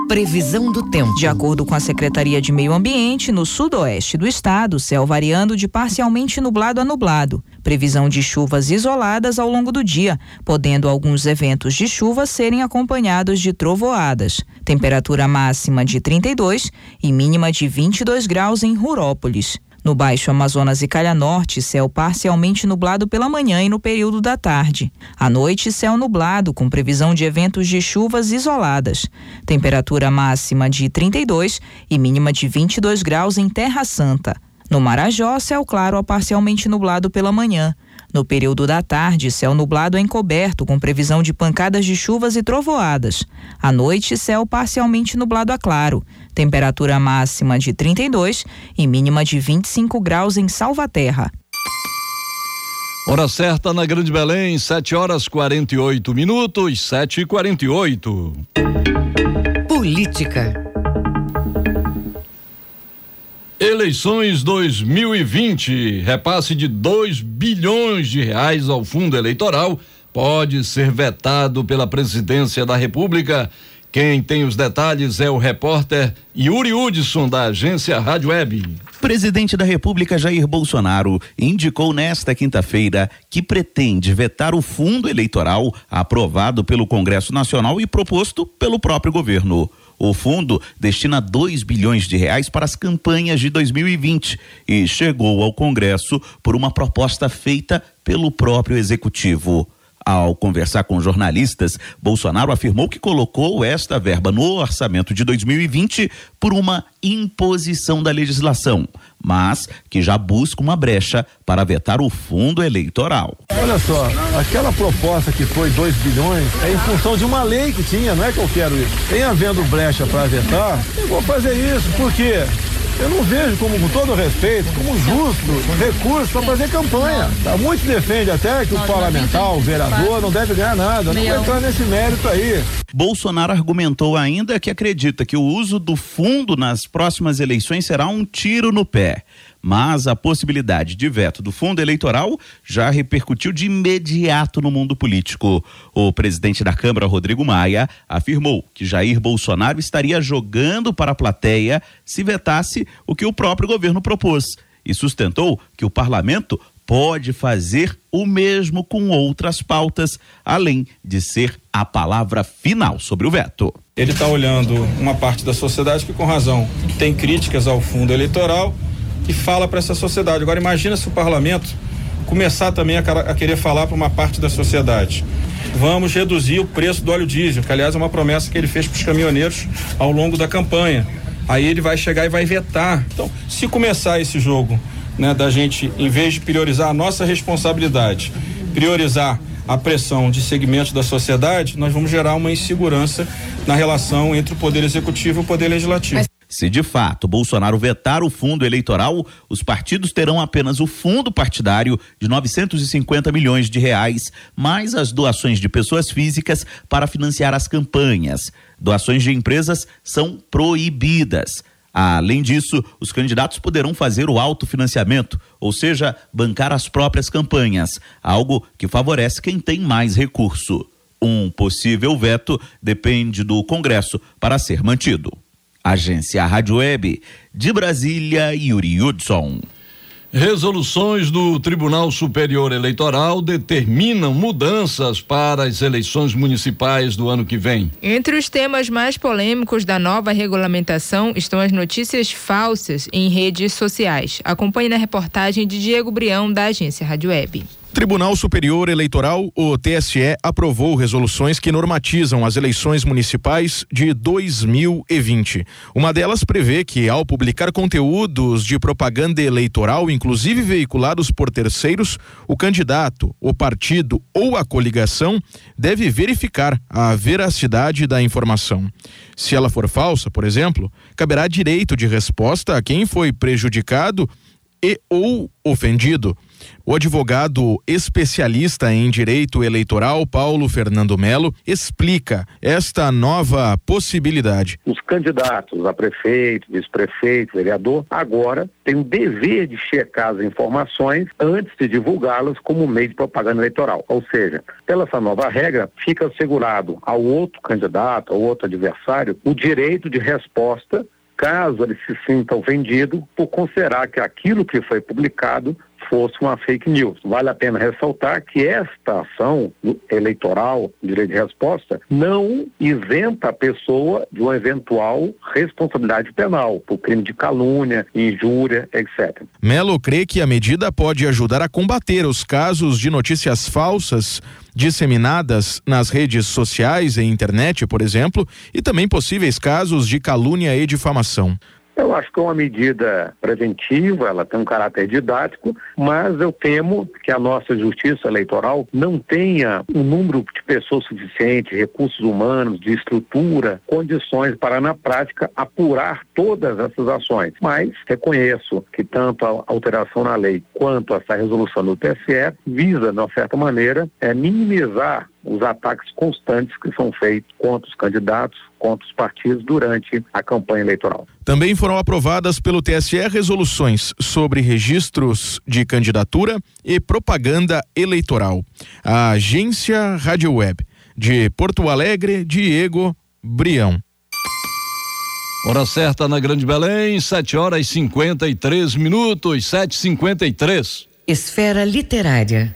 Previsão do tempo. De acordo com a Secretaria de Meio Ambiente, no sudoeste do estado, céu variando de parcialmente nublado a nublado. Previsão de chuvas isoladas ao longo do dia, podendo alguns eventos de chuva serem acompanhados de trovoadas. Temperatura máxima de 32 e mínima de 22 graus em Rurópolis. No Baixo Amazonas e Calha Norte, céu parcialmente nublado pela manhã e no período da tarde. À noite, céu nublado, com previsão de eventos de chuvas isoladas. Temperatura máxima de 32 e mínima de 22 graus em Terra Santa. No Marajó, céu claro a parcialmente nublado pela manhã. No período da tarde, céu nublado encoberto, com previsão de pancadas de chuvas e trovoadas. À noite, céu parcialmente nublado a claro. Temperatura máxima de 32 e mínima de 25 graus em Salvaterra. Hora certa na Grande Belém, 7 horas 48 minutos, 7 e 48 Política. Eleições 2020. Repasse de 2 bilhões de reais ao fundo eleitoral pode ser vetado pela presidência da República. Quem tem os detalhes é o repórter Yuri Hudson, da agência Rádio Web. Presidente da República Jair Bolsonaro indicou nesta quinta-feira que pretende vetar o fundo eleitoral aprovado pelo Congresso Nacional e proposto pelo próprio governo. O fundo destina 2 bilhões de reais para as campanhas de 2020 e chegou ao Congresso por uma proposta feita pelo próprio executivo. Ao conversar com jornalistas, Bolsonaro afirmou que colocou esta verba no orçamento de 2020 por uma imposição da legislação, mas que já busca uma brecha para vetar o fundo eleitoral. Olha só, aquela proposta que foi 2 bilhões é em função de uma lei que tinha, não é que eu quero isso. Em havendo brecha para vetar, eu vou fazer isso, por quê? Eu não vejo como, com todo respeito, como justo recurso para fazer campanha. Tá, muitos defendem até que o parlamentar, o vereador, não deve ganhar nada. Não vou entrar nesse mérito aí. Bolsonaro argumentou ainda que acredita que o uso do fundo nas próximas eleições será um tiro no pé mas a possibilidade de veto do fundo eleitoral já repercutiu de imediato no mundo político. O presidente da Câmara, Rodrigo Maia, afirmou que Jair Bolsonaro estaria jogando para a plateia se vetasse o que o próprio governo propôs e sustentou que o parlamento pode fazer o mesmo com outras pautas, além de ser a palavra final sobre o veto. Ele está olhando uma parte da sociedade que, com razão, tem críticas ao fundo eleitoral e fala para essa sociedade. Agora imagina se o parlamento começar também a, a querer falar para uma parte da sociedade. Vamos reduzir o preço do óleo diesel, que aliás é uma promessa que ele fez para os caminhoneiros ao longo da campanha. Aí ele vai chegar e vai vetar. Então, se começar esse jogo, né, da gente, em vez de priorizar a nossa responsabilidade, priorizar a pressão de segmentos da sociedade, nós vamos gerar uma insegurança na relação entre o poder executivo e o poder legislativo. Mas... Se de fato Bolsonaro vetar o fundo eleitoral, os partidos terão apenas o fundo partidário de 950 milhões de reais, mais as doações de pessoas físicas para financiar as campanhas. Doações de empresas são proibidas. Além disso, os candidatos poderão fazer o autofinanciamento, ou seja, bancar as próprias campanhas, algo que favorece quem tem mais recurso. Um possível veto depende do Congresso para ser mantido. Agência Rádio Web de Brasília, Yuri Hudson. Resoluções do Tribunal Superior Eleitoral determinam mudanças para as eleições municipais do ano que vem. Entre os temas mais polêmicos da nova regulamentação estão as notícias falsas em redes sociais. Acompanhe na reportagem de Diego Brião, da agência Rádio Web. Tribunal Superior Eleitoral, o TSE, aprovou resoluções que normatizam as eleições municipais de 2020. Uma delas prevê que, ao publicar conteúdos de propaganda eleitoral, inclusive veiculados por terceiros, o candidato, o partido ou a coligação deve verificar a veracidade da informação. Se ela for falsa, por exemplo, caberá direito de resposta a quem foi prejudicado e ou ofendido. O advogado especialista em direito eleitoral, Paulo Fernando Melo, explica esta nova possibilidade. Os candidatos a prefeito, vice-prefeito, vereador, agora têm o dever de checar as informações antes de divulgá-las como meio de propaganda eleitoral. Ou seja, pela essa nova regra, fica assegurado ao outro candidato, ao outro adversário, o direito de resposta caso ele se sinta ofendido por considerar que aquilo que foi publicado fosse uma fake news. Vale a pena ressaltar que esta ação eleitoral, direito de resposta, não isenta a pessoa de uma eventual responsabilidade penal por crime de calúnia, injúria, etc. Melo crê que a medida pode ajudar a combater os casos de notícias falsas disseminadas nas redes sociais e internet, por exemplo, e também possíveis casos de calúnia e difamação. Eu acho que é uma medida preventiva, ela tem um caráter didático, mas eu temo que a nossa justiça eleitoral não tenha um número de pessoas suficiente, recursos humanos, de estrutura, condições para, na prática, apurar todas essas ações. Mas reconheço que tanto a alteração na lei quanto essa resolução do TSE visa, de uma certa maneira, é minimizar os ataques constantes que são feitos contra os candidatos, contra os partidos durante a campanha eleitoral. Também foram aprovadas pelo TSE resoluções sobre registros de candidatura e propaganda eleitoral. A agência Rádio Web de Porto Alegre, Diego Brião. Hora certa na Grande Belém, 7 horas e 53 minutos, 7h53. Esfera Literária.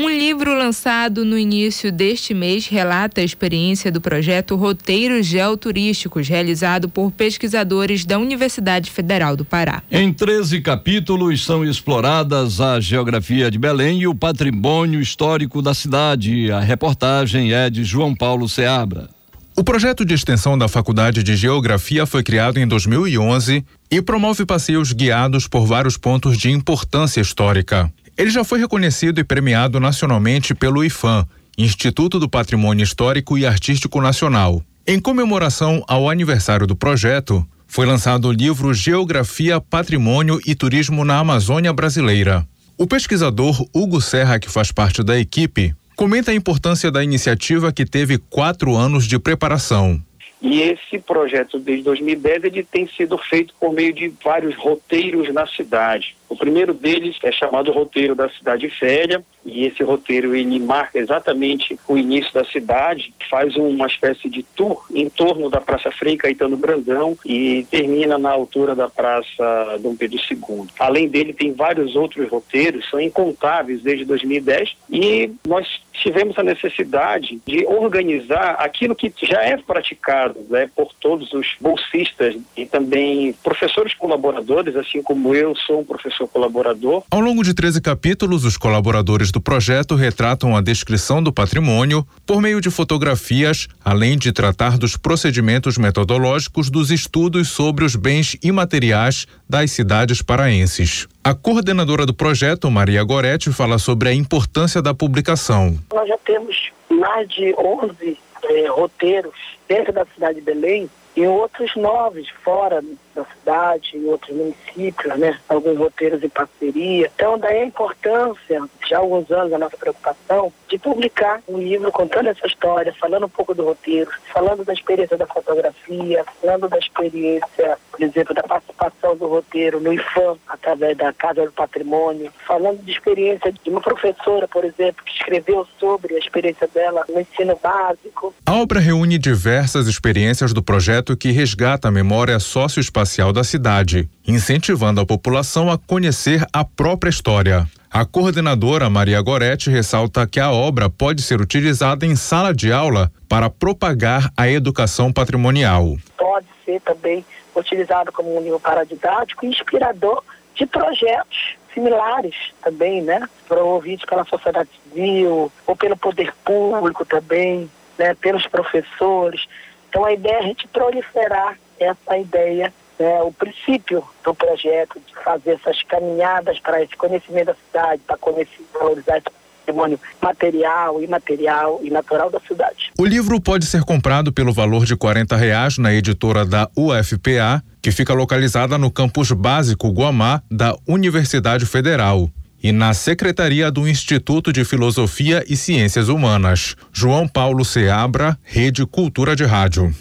Um livro lançado no início deste mês relata a experiência do projeto Roteiros Geoturísticos, realizado por pesquisadores da Universidade Federal do Pará. Em 13 capítulos são exploradas a geografia de Belém e o patrimônio histórico da cidade. A reportagem é de João Paulo Seabra. O projeto de extensão da Faculdade de Geografia foi criado em 2011 e promove passeios guiados por vários pontos de importância histórica. Ele já foi reconhecido e premiado nacionalmente pelo IFAM, Instituto do Patrimônio Histórico e Artístico Nacional. Em comemoração ao aniversário do projeto, foi lançado o livro Geografia, Patrimônio e Turismo na Amazônia Brasileira. O pesquisador Hugo Serra, que faz parte da equipe, comenta a importância da iniciativa que teve quatro anos de preparação. E esse projeto, desde 2010, ele tem sido feito por meio de vários roteiros na cidade. O primeiro deles é chamado Roteiro da Cidade Velha, e esse roteiro ele marca exatamente o início da cidade, faz uma espécie de tour em torno da Praça Frei Caetano Brandão e termina na altura da Praça Dom Pedro II. Além dele, tem vários outros roteiros, são incontáveis desde 2010, e nós tivemos a necessidade de organizar aquilo que já é praticado né, por todos os bolsistas e também professores colaboradores, assim como eu sou um professor colaborador. Ao longo de 13 capítulos, os colaboradores do projeto retratam a descrição do patrimônio por meio de fotografias, além de tratar dos procedimentos metodológicos dos estudos sobre os bens imateriais das cidades paraenses. A coordenadora do projeto, Maria Goretti, fala sobre a importância da publicação. Nós já temos mais de 11 eh, roteiros dentro da cidade de Belém e outros nove fora da cidade, em outros municípios, né? Alguns roteiros em parceria. Então, daí a importância, já há alguns anos, a nossa preocupação de publicar um livro contando essa história, falando um pouco do roteiro, falando da experiência da fotografia, falando da experiência, por exemplo, da participação do roteiro no IFAM, através da Casa do Patrimônio, falando de experiência de uma professora, por exemplo, que escreveu sobre a experiência dela no ensino básico. A obra reúne diversas experiências do projeto que resgata a memória socioespacial da cidade, incentivando a população a conhecer a própria história. A coordenadora Maria Goretti ressalta que a obra pode ser utilizada em sala de aula para propagar a educação patrimonial. Pode ser também utilizado como um livro paradidático e inspirador de projetos similares também, né? Promovidos pela sociedade civil ou pelo poder público também, né? Pelos professores. Então a ideia é a gente proliferar essa ideia né, o princípio do projeto de fazer essas caminhadas para esse conhecimento da cidade, para conhecer, valorizar esse patrimônio material, imaterial e natural da cidade. O livro pode ser comprado pelo valor de R$ reais na editora da UFPA, que fica localizada no campus básico Guamá da Universidade Federal e na Secretaria do Instituto de Filosofia e Ciências Humanas. João Paulo Seabra, Rede Cultura de Rádio.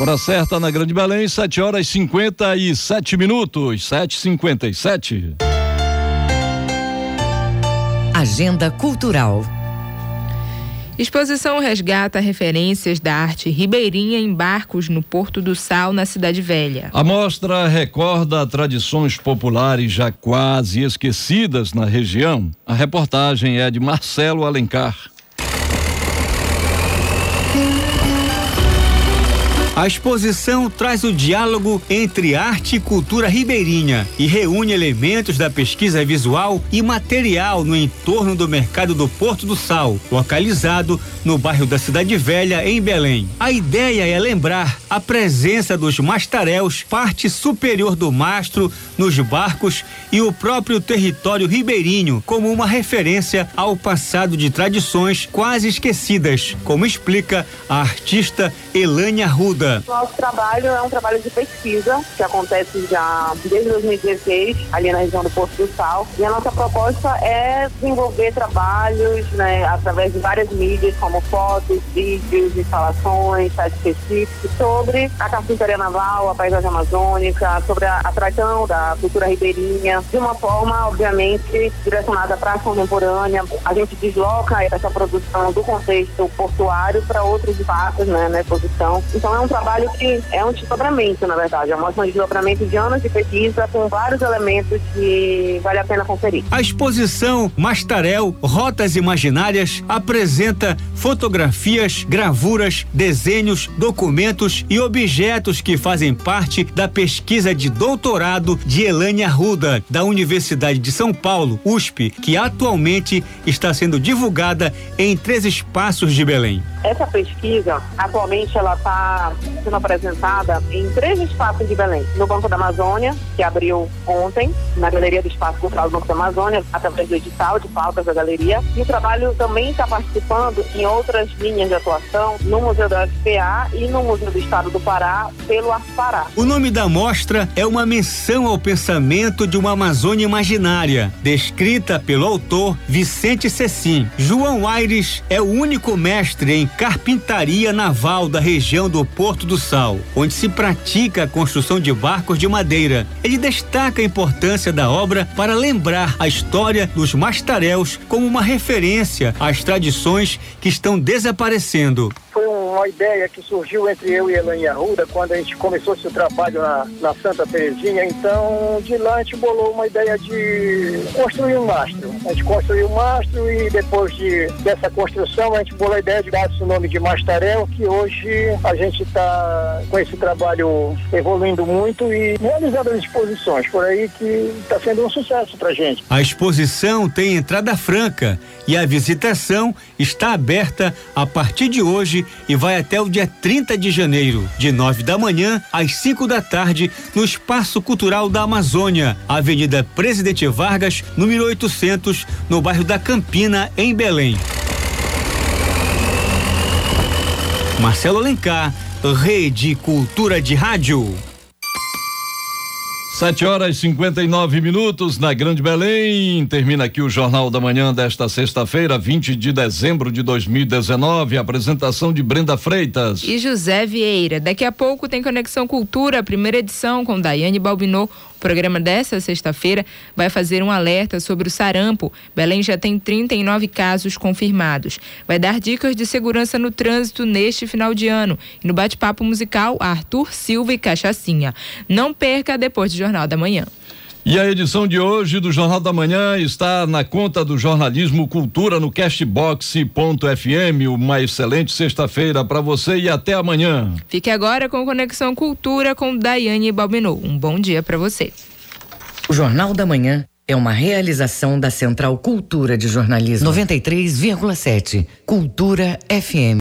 Hora certa na Grande Belém, 7 horas 57 minutos, 7h57. Agenda Cultural. Exposição resgata referências da arte ribeirinha em barcos no Porto do Sal, na Cidade Velha. A mostra recorda tradições populares já quase esquecidas na região. A reportagem é de Marcelo Alencar. A exposição traz o diálogo entre arte e cultura ribeirinha e reúne elementos da pesquisa visual e material no entorno do mercado do Porto do Sal, localizado no bairro da Cidade Velha, em Belém. A ideia é lembrar a presença dos mastaréus, parte superior do mastro, nos barcos e o próprio território ribeirinho, como uma referência ao passado de tradições quase esquecidas, como explica a artista Elânia Ruda. Nosso trabalho é um trabalho de pesquisa que acontece já desde 2016, ali na região do Porto do Sal. E a nossa proposta é desenvolver trabalhos né, através de várias mídias, como fotos, vídeos, instalações, sites específicos, sobre sobre a carpintaria naval, a paisagem amazônica, sobre a atração da cultura ribeirinha, de uma forma, obviamente, direcionada para a contemporânea. A gente desloca essa produção do contexto portuário para outros espaços, né, na exposição. Então é um trabalho que é um desdobramento, na verdade, é uma desdobramento de anos de pesquisa com vários elementos que vale a pena conferir. A exposição Mastarel Rotas Imaginárias apresenta fotografias, gravuras, desenhos, documentos e objetos que fazem parte da pesquisa de doutorado de Elânia Ruda, da Universidade de São Paulo, USP, que atualmente está sendo divulgada em três espaços de Belém. Essa pesquisa, atualmente, ela está sendo apresentada em três espaços de Belém. No Banco da Amazônia, que abriu ontem, na Galeria do Espaço Cultural do Banco da Amazônia, através do edital de pautas da galeria. E o trabalho também está participando em outras linhas de atuação, no Museu da FPA e no Museu do Estado do Pará, pelo Pará. O nome da mostra é uma menção ao pensamento de uma Amazônia imaginária, descrita pelo autor Vicente Cecim. João Aires é o único mestre em carpintaria naval da região do Porto do Sal, onde se pratica a construção de barcos de madeira. Ele destaca a importância da obra para lembrar a história dos mastaréus como uma referência às tradições que estão desaparecendo foi uma ideia que surgiu entre eu e Elaine Arruda quando a gente começou esse trabalho na, na Santa Terezinha. Então, de lá a gente bolou uma ideia de construir um mastro. A gente construiu um mastro e depois de, dessa construção a gente bolou a ideia de dar esse nome de Mastarel, que hoje a gente está com esse trabalho evoluindo muito e realizando as exposições por aí que está sendo um sucesso para gente. A exposição tem entrada franca e a visitação está aberta a partir de hoje e vai até o dia 30 de janeiro, de 9 da manhã às 5 da tarde, no Espaço Cultural da Amazônia, Avenida Presidente Vargas, número 800, no bairro da Campina, em Belém. Marcelo Alencar, Rede Cultura de Rádio. Sete horas e 59 minutos na Grande Belém. Termina aqui o Jornal da Manhã desta sexta-feira, 20 de dezembro de 2019. Apresentação de Brenda Freitas e José Vieira. Daqui a pouco tem Conexão Cultura, primeira edição com Daiane Balbinot. O programa dessa sexta-feira vai fazer um alerta sobre o sarampo. Belém já tem 39 casos confirmados. Vai dar dicas de segurança no trânsito neste final de ano. E no bate-papo musical, Arthur Silva e Cachacinha. Não perca depois do Jornal da Manhã. E a edição de hoje do Jornal da Manhã está na conta do jornalismo Cultura no Cashbox.fm. Uma excelente sexta-feira para você e até amanhã. Fique agora com Conexão Cultura com Daiane Balbinot. Um bom dia para você. O Jornal da Manhã é uma realização da Central Cultura de Jornalismo 93,7. Cultura FM.